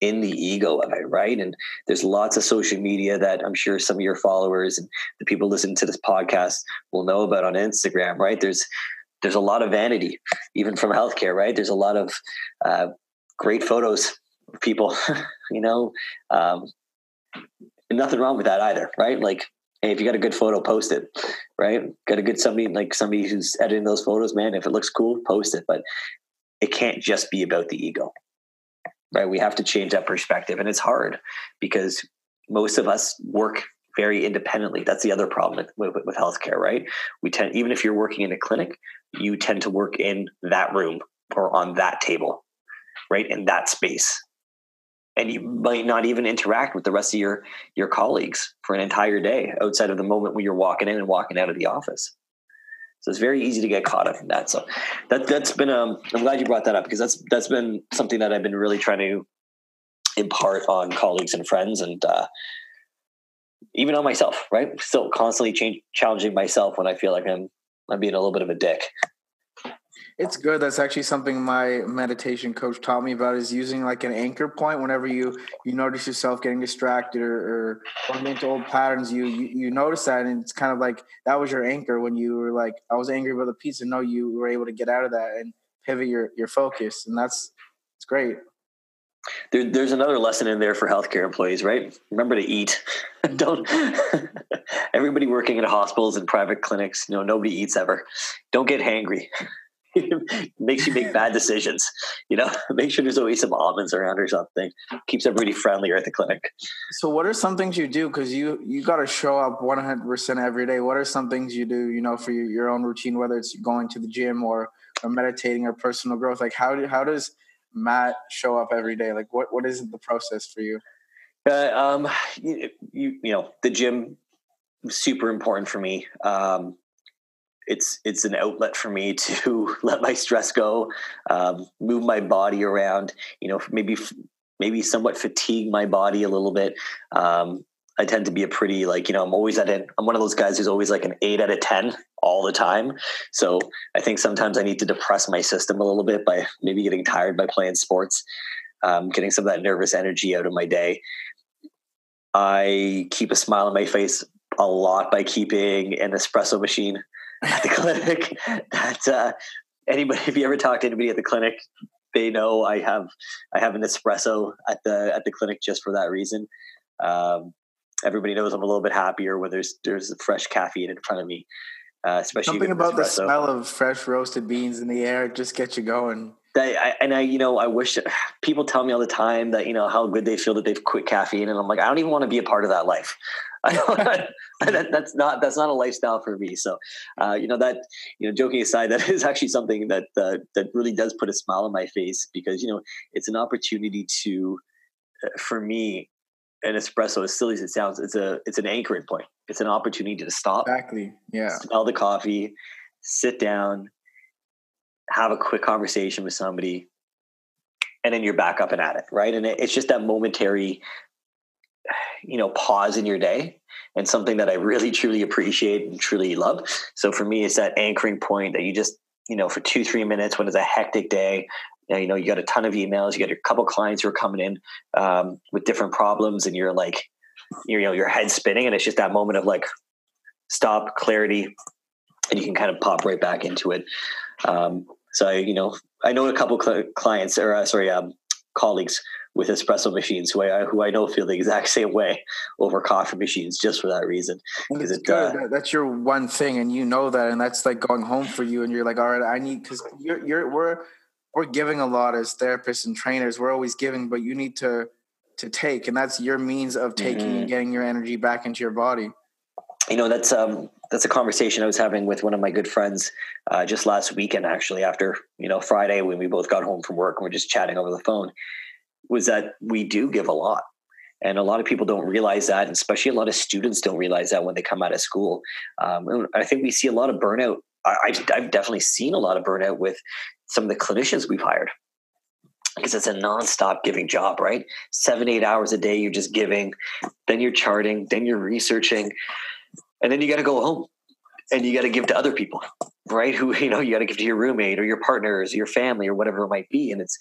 in the ego of it, right? And there's lots of social media that I'm sure some of your followers and the people listening to this podcast will know about on Instagram, right? There's there's a lot of vanity, even from healthcare, right? There's a lot of uh, great photos of people, you know, um, nothing wrong with that either, right? Like, hey, if you got a good photo, post it, right? Got a good somebody like somebody who's editing those photos, man. If it looks cool, post it, but it can't just be about the ego right? We have to change that perspective. And it's hard because most of us work very independently. That's the other problem with, with, with healthcare, right? We tend, even if you're working in a clinic, you tend to work in that room or on that table, right? In that space. And you might not even interact with the rest of your your colleagues for an entire day outside of the moment when you're walking in and walking out of the office. So it's very easy to get caught up in that. So that that's been um I'm glad you brought that up because that's that's been something that I've been really trying to impart on colleagues and friends and uh, even on myself, right? Still constantly change, challenging myself when I feel like I'm I'm being a little bit of a dick. It's good. That's actually something my meditation coach taught me about is using like an anchor point whenever you you notice yourself getting distracted or, or going into old patterns. You, you you notice that, and it's kind of like that was your anchor when you were like, I was angry about the pizza. No, you were able to get out of that and pivot your your focus, and that's it's great. There, there's another lesson in there for healthcare employees, right? Remember to eat. Don't. everybody working in hospitals and private clinics, you know, nobody eats ever. Don't get hangry. makes you make bad decisions. You know, make sure there's always some almonds around or something. Keeps everybody friendlier at the clinic. So, what are some things you do? Because you you got to show up 100 percent every day. What are some things you do? You know, for your, your own routine, whether it's going to the gym or, or meditating or personal growth. Like, how do, how does Matt show up every day? Like, what what is the process for you? Uh, um, you, you you know, the gym super important for me. Um, it's it's an outlet for me to let my stress go, um, move my body around. You know, maybe maybe somewhat fatigue my body a little bit. Um, I tend to be a pretty like you know I'm always at an I'm one of those guys who's always like an eight out of ten all the time. So I think sometimes I need to depress my system a little bit by maybe getting tired by playing sports, um, getting some of that nervous energy out of my day. I keep a smile on my face a lot by keeping an espresso machine at the clinic. that uh, anybody, if you ever talk to anybody at the clinic, they know I have I have an espresso at the at the clinic just for that reason. Um, everybody knows I'm a little bit happier when there's there's fresh caffeine in front of me. Uh, especially something about espresso. the smell of fresh roasted beans in the air just gets you going. I, and I, you know, I wish people tell me all the time that you know how good they feel that they've quit caffeine, and I'm like, I don't even want to be a part of that life. that, that's not that's not a lifestyle for me. So, uh, you know that you know, joking aside, that is actually something that uh, that really does put a smile on my face because you know it's an opportunity to, uh, for me, an espresso, as silly as it sounds, it's a it's an anchoring point. It's an opportunity to stop, exactly, yeah, smell the coffee, sit down, have a quick conversation with somebody, and then you're back up and at it, right? And it, it's just that momentary, you know, pause in your day and something that I really truly appreciate and truly love. So for me, it's that anchoring point that you just, you know, for two, three minutes when it's a hectic day, you know, you got a ton of emails, you got a couple clients who are coming in um, with different problems, and you're like, you know, your head spinning, and it's just that moment of like, stop, clarity, and you can kind of pop right back into it. Um, so I, you know, I know a couple cl- clients or uh, sorry, um, colleagues with espresso machines who I who I know feel the exact same way over coffee machines just for that reason. Because it, uh, that's your one thing, and you know that, and that's like going home for you, and you're like, all right, I need because you're you're we're we're giving a lot as therapists and trainers. We're always giving, but you need to to take, and that's your means of taking mm-hmm. and getting your energy back into your body you know that's um that's a conversation I was having with one of my good friends uh, just last weekend. Actually, after you know Friday when we both got home from work and we're just chatting over the phone, was that we do give a lot, and a lot of people don't realize that, and especially a lot of students don't realize that when they come out of school. Um, I think we see a lot of burnout. I, I've, definitely seen a lot of burnout with some of the clinicians we've hired because it's a nonstop giving job, right? Seven, eight hours a day, you're just giving, then you're charting, then you're researching and then you got to go home and you got to give to other people right? Who you know you got to give to your roommate or your partners your family or whatever it might be. And it's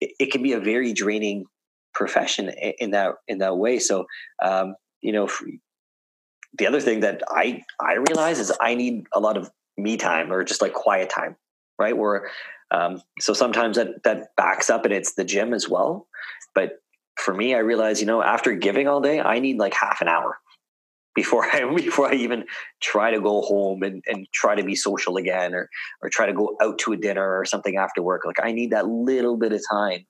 it, it can be a very draining profession in that in that way. So um, you know the other thing that i i realize is i need a lot of me time or just like quiet time right? Where um, so sometimes that that backs up and it's the gym as well. But for me i realize you know after giving all day i need like half an hour before I before I even try to go home and, and try to be social again or or try to go out to a dinner or something after work. Like I need that little bit of time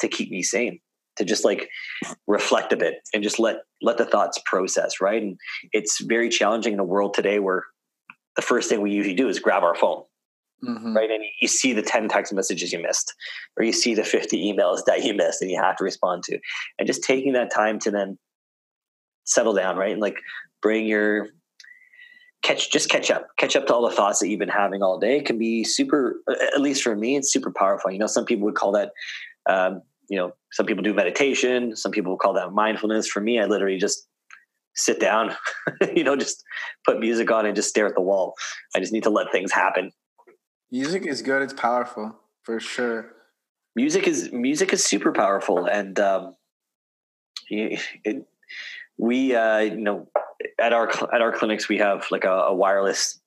to keep me sane, to just like reflect a bit and just let let the thoughts process, right? And it's very challenging in a world today where the first thing we usually do is grab our phone. Mm-hmm. Right. And you see the 10 text messages you missed, or you see the 50 emails that you missed and you have to respond to. And just taking that time to then settle down, right? And like bring your catch just catch up. Catch up to all the thoughts that you've been having all day. It can be super at least for me it's super powerful. You know some people would call that um, you know some people do meditation. Some people call that mindfulness. For me i literally just sit down you know just put music on and just stare at the wall. I just need to let things happen. Music is good. It's powerful for sure. Music is music is super powerful, and um, it, we uh, you know at our at our clinics we have like a, a wireless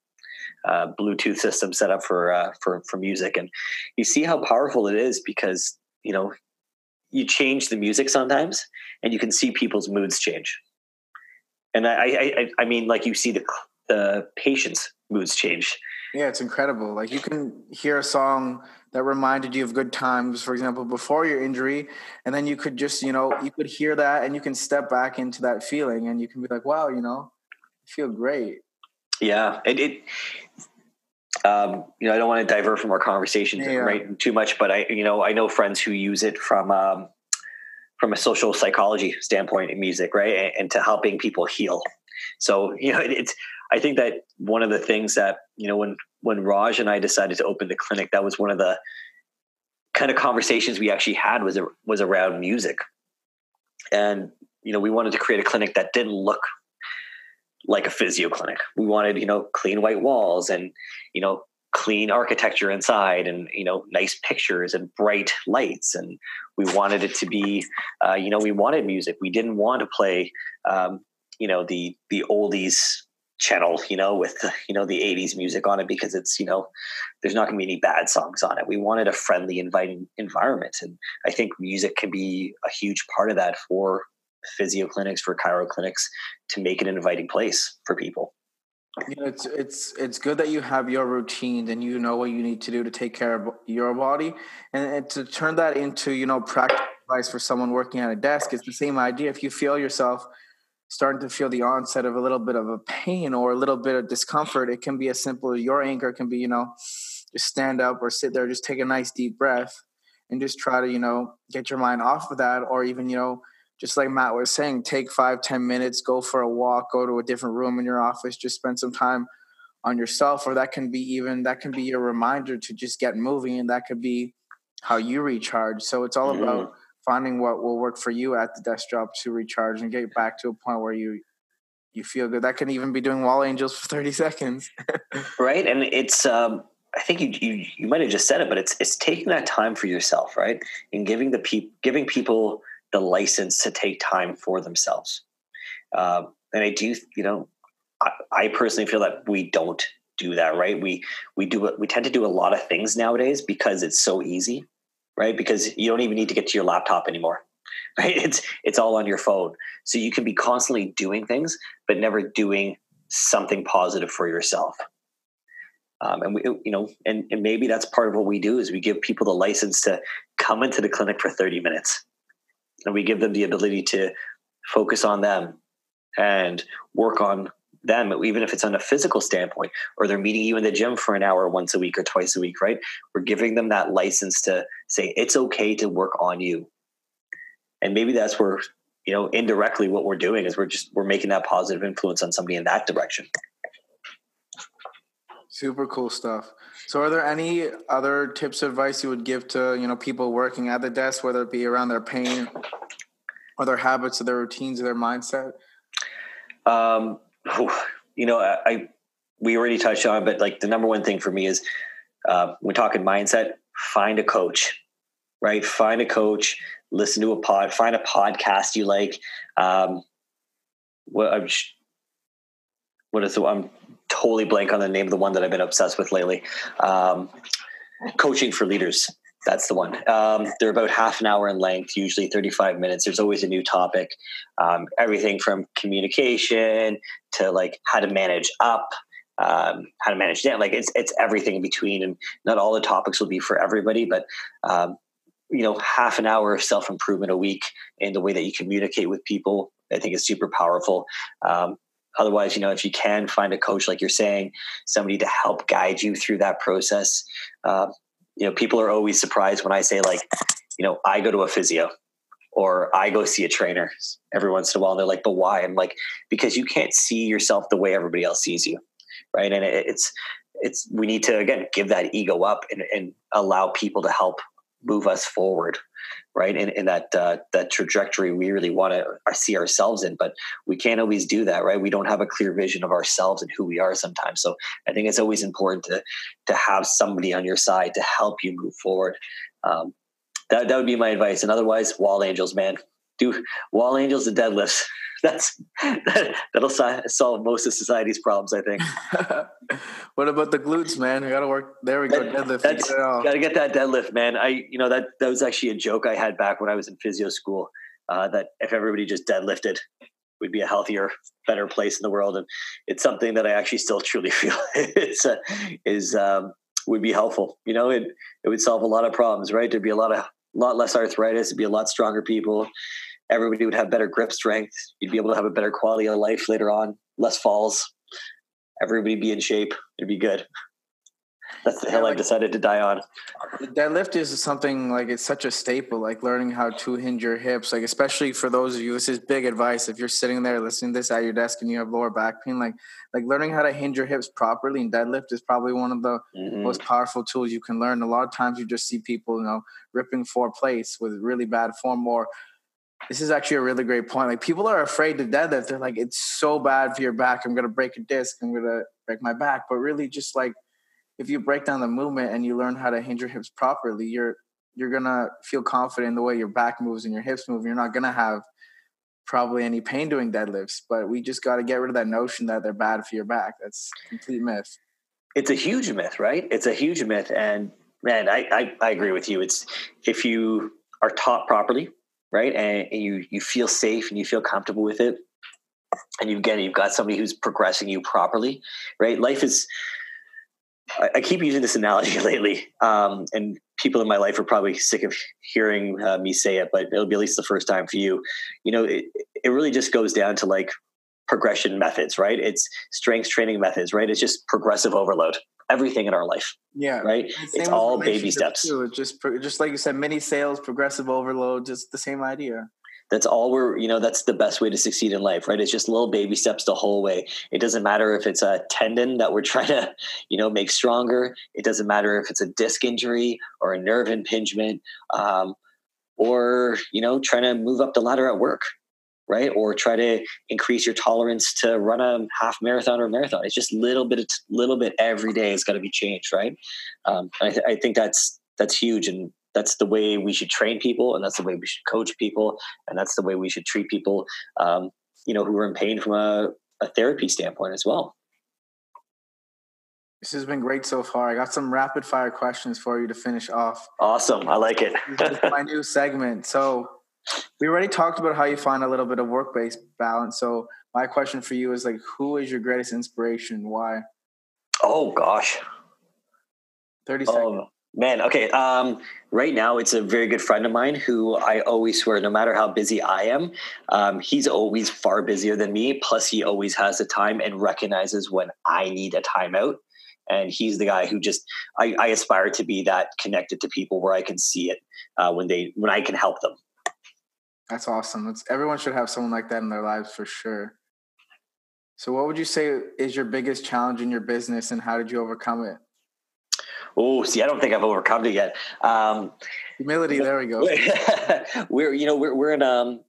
uh, Bluetooth system set up for uh, for for music, and you see how powerful it is because you know you change the music sometimes, and you can see people's moods change. And I I, I mean like you see the the patient's moods change. Yeah, it's incredible. Like you can hear a song that reminded you of good times, for example, before your injury, and then you could just, you know, you could hear that and you can step back into that feeling and you can be like, wow, you know, I feel great. Yeah, it, it um, you know, I don't want to divert from our conversation yeah. right too much, but I, you know, I know friends who use it from um, from a social psychology standpoint in music, right, and, and to helping people heal. So, you know, it, it's I think that one of the things that you know when when Raj and I decided to open the clinic, that was one of the kind of conversations we actually had was was around music, and you know we wanted to create a clinic that didn't look like a physio clinic. We wanted, you know, clean white walls and, you know, clean architecture inside and, you know, nice pictures and bright lights. And we wanted it to be, uh, you know, we wanted music. We didn't want to play, um, you know, the, the oldies channel, you know, with, you know, the 80s music on it because it's, you know, there's not going to be any bad songs on it. We wanted a friendly, inviting environment. And I think music can be a huge part of that for physio clinics, for chiro clinics to make it an inviting place for people. Yeah, it's it's it's good that you have your routines and you know what you need to do to take care of your body, and, and to turn that into you know practical advice for someone working at a desk. It's the same idea. If you feel yourself starting to feel the onset of a little bit of a pain or a little bit of discomfort, it can be as simple as your anchor can be you know just stand up or sit there, just take a nice deep breath, and just try to you know get your mind off of that, or even you know just like Matt was saying, take five, ten minutes, go for a walk, go to a different room in your office, just spend some time on yourself. Or that can be even that can be your reminder to just get moving and that could be how you recharge. So it's all mm-hmm. about finding what will work for you at the desk job to recharge and get back to a point where you you feel good. That can even be doing wall angels for 30 seconds. right. And it's um I think you, you you might have just said it, but it's it's taking that time for yourself, right? And giving the people giving people the license to take time for themselves. Uh, and I do, you know, I, I, personally feel that we don't do that, right? We we do we tend to do a lot of things nowadays because it's so easy, right? Because you don't even need to get to your laptop anymore, right? It's it's all on your phone, so you can be constantly doing things, but never doing something positive for yourself. Um, and we, you know, and, and maybe that's part of what we do is we give people the license to come into the clinic for 30 minutes and we give them the ability to focus on them and work on them, even if it's on a physical standpoint, or they're meeting you in the gym for an hour once a week or twice a week, right? We're giving them that license to say it's okay to work on you. And maybe that's where, you know, indirectly what we're doing is we're just we're making that positive influence on somebody in that direction. Super cool stuff. So, are there any other tips, or advice you would give to you know people working at the desk, whether it be around their pain, or their habits, or their routines, or their mindset? Um, you know, I, I we already touched on, but like the number one thing for me is uh, we're talking mindset. Find a coach, right? Find a coach. Listen to a pod. Find a podcast you like. Um, what I'm, what is the I'm totally blank on the name of the one that I've been obsessed with lately. Um, coaching for leaders. That's the one. Um, they're about half an hour in length, usually 35 minutes. There's always a new topic. Um, everything from communication to like how to manage up, um, how to manage down. Like it's it's everything in between, and not all the topics will be for everybody, but um, you know, half an hour of self improvement a week in the way that you communicate with people, I think is super powerful. Um, otherwise you know if you can find a coach like you're saying somebody to help guide you through that process uh, you know people are always surprised when i say like you know i go to a physio or i go see a trainer every once in a while and they're like but why? I'm like because you can't see yourself the way everybody else sees you. Right? And it's it's we need to again give that ego up and, and allow people to help move us forward right? And, in that uh, that trajectory we really want to uh, see ourselves in, but we can't always do that, right? We don't have a clear vision of ourselves and who we are sometimes. So I think it's always important to to have somebody on your side to help you move forward. Um, that that would be my advice. And otherwise, wall angels, man, do wall angels and deadlifts. That's that, that'll solve most of society's problems, I think. what about the glutes, man? We got to work. There we go. That, deadlift. That's, got to get that deadlift, man. I, you know, that that was actually a joke I had back when I was in physio school. Uh, that if everybody just deadlifted, we'd be a healthier, better place in the world. And it's something that I actually still truly feel it's uh, is um, would be helpful. You know, it it would solve a lot of problems, right? There'd be a lot of lot less arthritis. It'd be a lot stronger people. Everybody would have better grip strength. You'd be able to have a better quality of life later on. Less falls. Everybody be in shape. It'd be good. That's the hill yeah, like, I've decided to die on. Deadlift is something like it's such a staple, like learning how to hinge your hips. Like especially for those of you, this is big advice. If you're sitting there listening to this at your desk and you have lower back pain, like like learning how to hinge your hips properly in deadlift is probably one of the mm-hmm. most powerful tools you can learn. A lot of times you just see people, you know, ripping four plates with really bad form or this is actually a really great point. Like people are afraid to deadlift. They're like, it's so bad for your back. I'm gonna break a disc. I'm gonna break my back. But really, just like if you break down the movement and you learn how to hinge your hips properly, you're you're gonna feel confident in the way your back moves and your hips move. You're not gonna have probably any pain doing deadlifts. But we just got to get rid of that notion that they're bad for your back. That's complete myth. It's a huge myth, right? It's a huge myth, and man, I, I, I agree with you. It's if you are taught properly, right, and, and you you feel safe and you feel comfortable with it, and you again you've got somebody who's progressing you properly, right? Life is I, I keep using this analogy lately, um, and people in my life are probably sick of hearing uh, me say it, but it'll be at least the first time for you. You know, it, it really just goes down to like progression methods, right? It's strength training methods, right? It's just progressive overload. Everything in our life, yeah, right. It's all baby steps. Too. Just just like you said, mini sales, progressive overload, just the same idea that's all we're you know that's the best way to succeed in life right it's just little baby steps the whole way it doesn't matter if it's a tendon that we're trying to you know make stronger it doesn't matter if it's a disc injury or a nerve impingement um, or you know trying to move up the ladder at work right or try to increase your tolerance to run a half marathon or marathon it's just little bit little bit every day has got to be changed right um, I, th- I think that's that's huge and that's the way we should train people and that's the way we should coach people and that's the way we should treat people um, you know who are in pain from a, a therapy standpoint as well this has been great so far. I got some rapid fire questions for you to finish off. Awesome. I like it. this is my new segment. So, we already talked about how you find a little bit of work based balance. So, my question for you is like, who is your greatest inspiration? Why? Oh, gosh. 30 seconds. Um, Man, okay. Um, right now, it's a very good friend of mine who I always swear, no matter how busy I am, um, he's always far busier than me. Plus, he always has the time and recognizes when I need a timeout. And he's the guy who just I, I aspire to be that connected to people where I can see it uh, when they when I can help them. That's awesome. It's, everyone should have someone like that in their lives for sure. So, what would you say is your biggest challenge in your business, and how did you overcome it? Oh, see, I don't think I've overcome it yet. Um, Humility. There we go. we're you know we're we're in um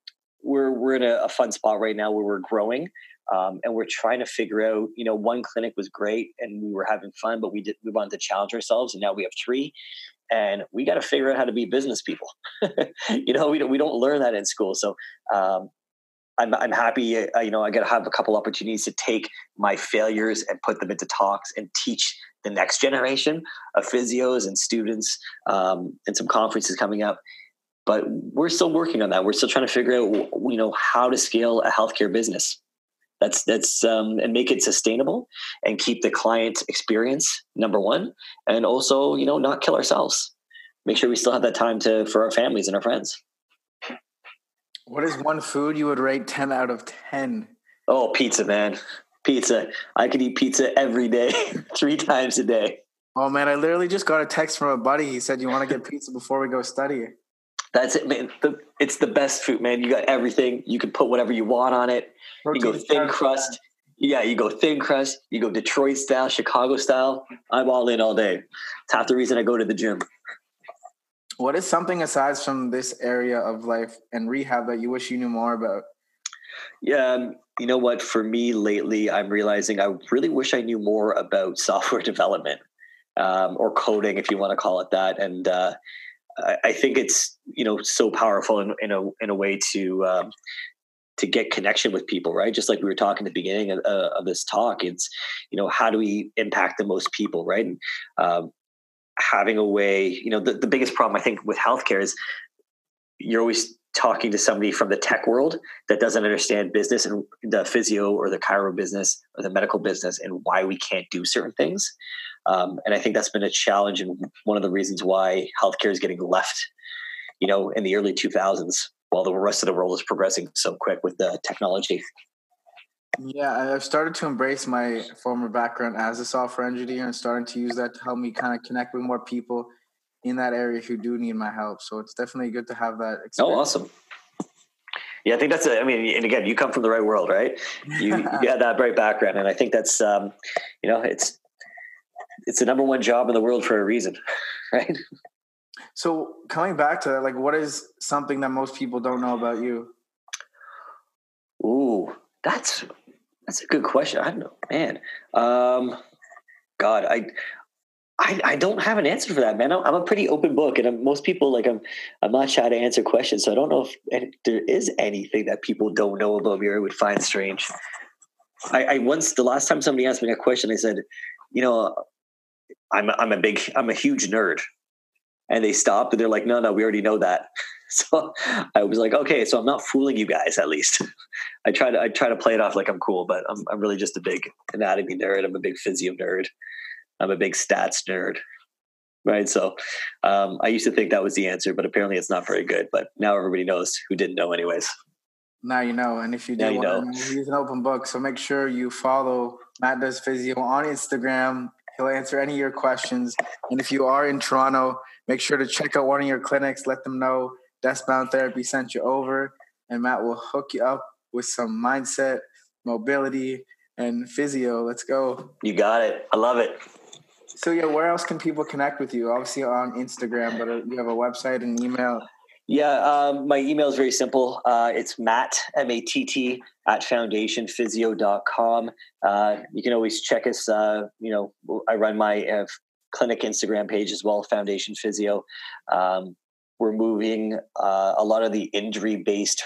we're we're in a, a fun spot right now where we're growing. Um, and we're trying to figure out, you know, one clinic was great and we were having fun, but we did we wanted to challenge ourselves, and now we have three, and we got to figure out how to be business people. you know, we don't we don't learn that in school, so um, I'm, I'm happy, uh, you know, I got to have a couple opportunities to take my failures and put them into talks and teach the next generation of physios and students um, and some conferences coming up. But we're still working on that. We're still trying to figure out, you know, how to scale a healthcare business. That's that's um, and make it sustainable and keep the client experience number one, and also, you know, not kill ourselves. Make sure we still have that time to for our families and our friends. What is one food you would rate 10 out of 10? Oh, pizza, man. Pizza. I could eat pizza every day, three times a day. Oh, man. I literally just got a text from a buddy. He said, You want to get pizza before we go study? That's it, man. The, it's the best food, man. You got everything. You can put whatever you want on it. Protein you go thin crust. Yeah, you go thin crust. You go Detroit style, Chicago style. I'm all in all day. It's half the reason I go to the gym. What is something aside from this area of life and rehab that you wish you knew more about? Yeah, um, you know what? For me lately, I'm realizing I really wish I knew more about software development um, or coding, if you want to call it that. And uh, I, think it's you know so powerful in, in a in a way to um, to get connection with people, right? Just like we were talking at the beginning of, uh, of this talk, it's you know how do we impact the most people, right? And, um, having a way, you know, the, the biggest problem I think with healthcare is you're always talking to somebody from the tech world that doesn't understand business and the physio or the chiro business or the medical business and why we can't do certain things. Um, and I think that's been a challenge and one of the reasons why healthcare is getting left, you know, in the early 2000s while the rest of the world is progressing so quick with the technology. Yeah, I've started to embrace my former background as a software engineer and starting to use that to help me kind of connect with more people in that area who do need my help. So it's definitely good to have that. Experience. Oh, awesome. Yeah, I think that's. A, I mean, and again, you come from the right world, right? You, you had that bright background, and I think that's, um, you know, it's it's the number one job in the world for a reason, right? So coming back to that, like, what is something that most people don't know about you? Ooh, that's that's a good question. I don't know, man. Um, God, I, I, I don't have an answer for that, man. I'm, a pretty open book, and I'm, most people like I'm. I'm not shy to answer questions, so I don't know if there is anything that people don't know about me or would find strange. I, I once the last time somebody asked me a question, I said, you know, I'm I'm a big I'm a huge nerd, and they stopped and they're like, no, no, we already know that. So I was like, okay, so I'm not fooling you guys. At least I try to I try to play it off like I'm cool, but I'm I'm really just a big anatomy nerd. I'm a big physio nerd. I'm a big stats nerd. Right. So um, I used to think that was the answer, but apparently it's not very good. But now everybody knows who didn't know, anyways. Now you know. And if you do, you know. he's an open book. So make sure you follow Matt Does Physio on Instagram. He'll answer any of your questions. And if you are in Toronto, make sure to check out one of your clinics. Let them know Deskbound Therapy sent you over, and Matt will hook you up with some mindset, mobility, and physio. Let's go. You got it. I love it. So yeah, where else can people connect with you? Obviously on Instagram, but uh, you have a website and email. Yeah, um, my email is very simple. Uh, it's Matt M A T T at foundationphysio.com. Uh, you can always check us. Uh, you know, I run my uh, clinic Instagram page as well, Foundation Physio. Um, we're moving uh, a lot of the injury based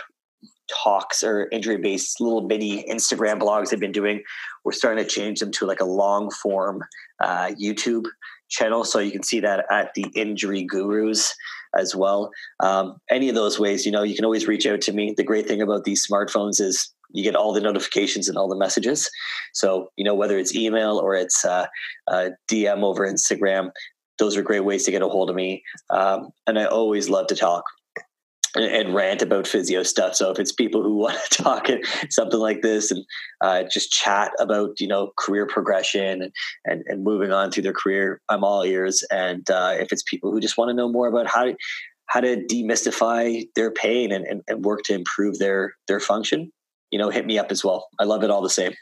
talks or injury based little mini Instagram blogs I've been doing. We're starting to change them to like a long form uh, YouTube channel. So you can see that at the Injury Gurus as well. Um, any of those ways, you know, you can always reach out to me. The great thing about these smartphones is you get all the notifications and all the messages. So, you know, whether it's email or it's uh, uh, DM over Instagram, those are great ways to get a hold of me. Um, and I always love to talk and, rant about physio stuff. So if it's people who want to talk something like this and uh, just chat about you know career progression and, and, and moving on through their career, I'm all ears. And uh, if it's people who just want to know more about how how to demystify their pain and, and, and work to improve their their function, you know, hit me up as well. I love it all the same.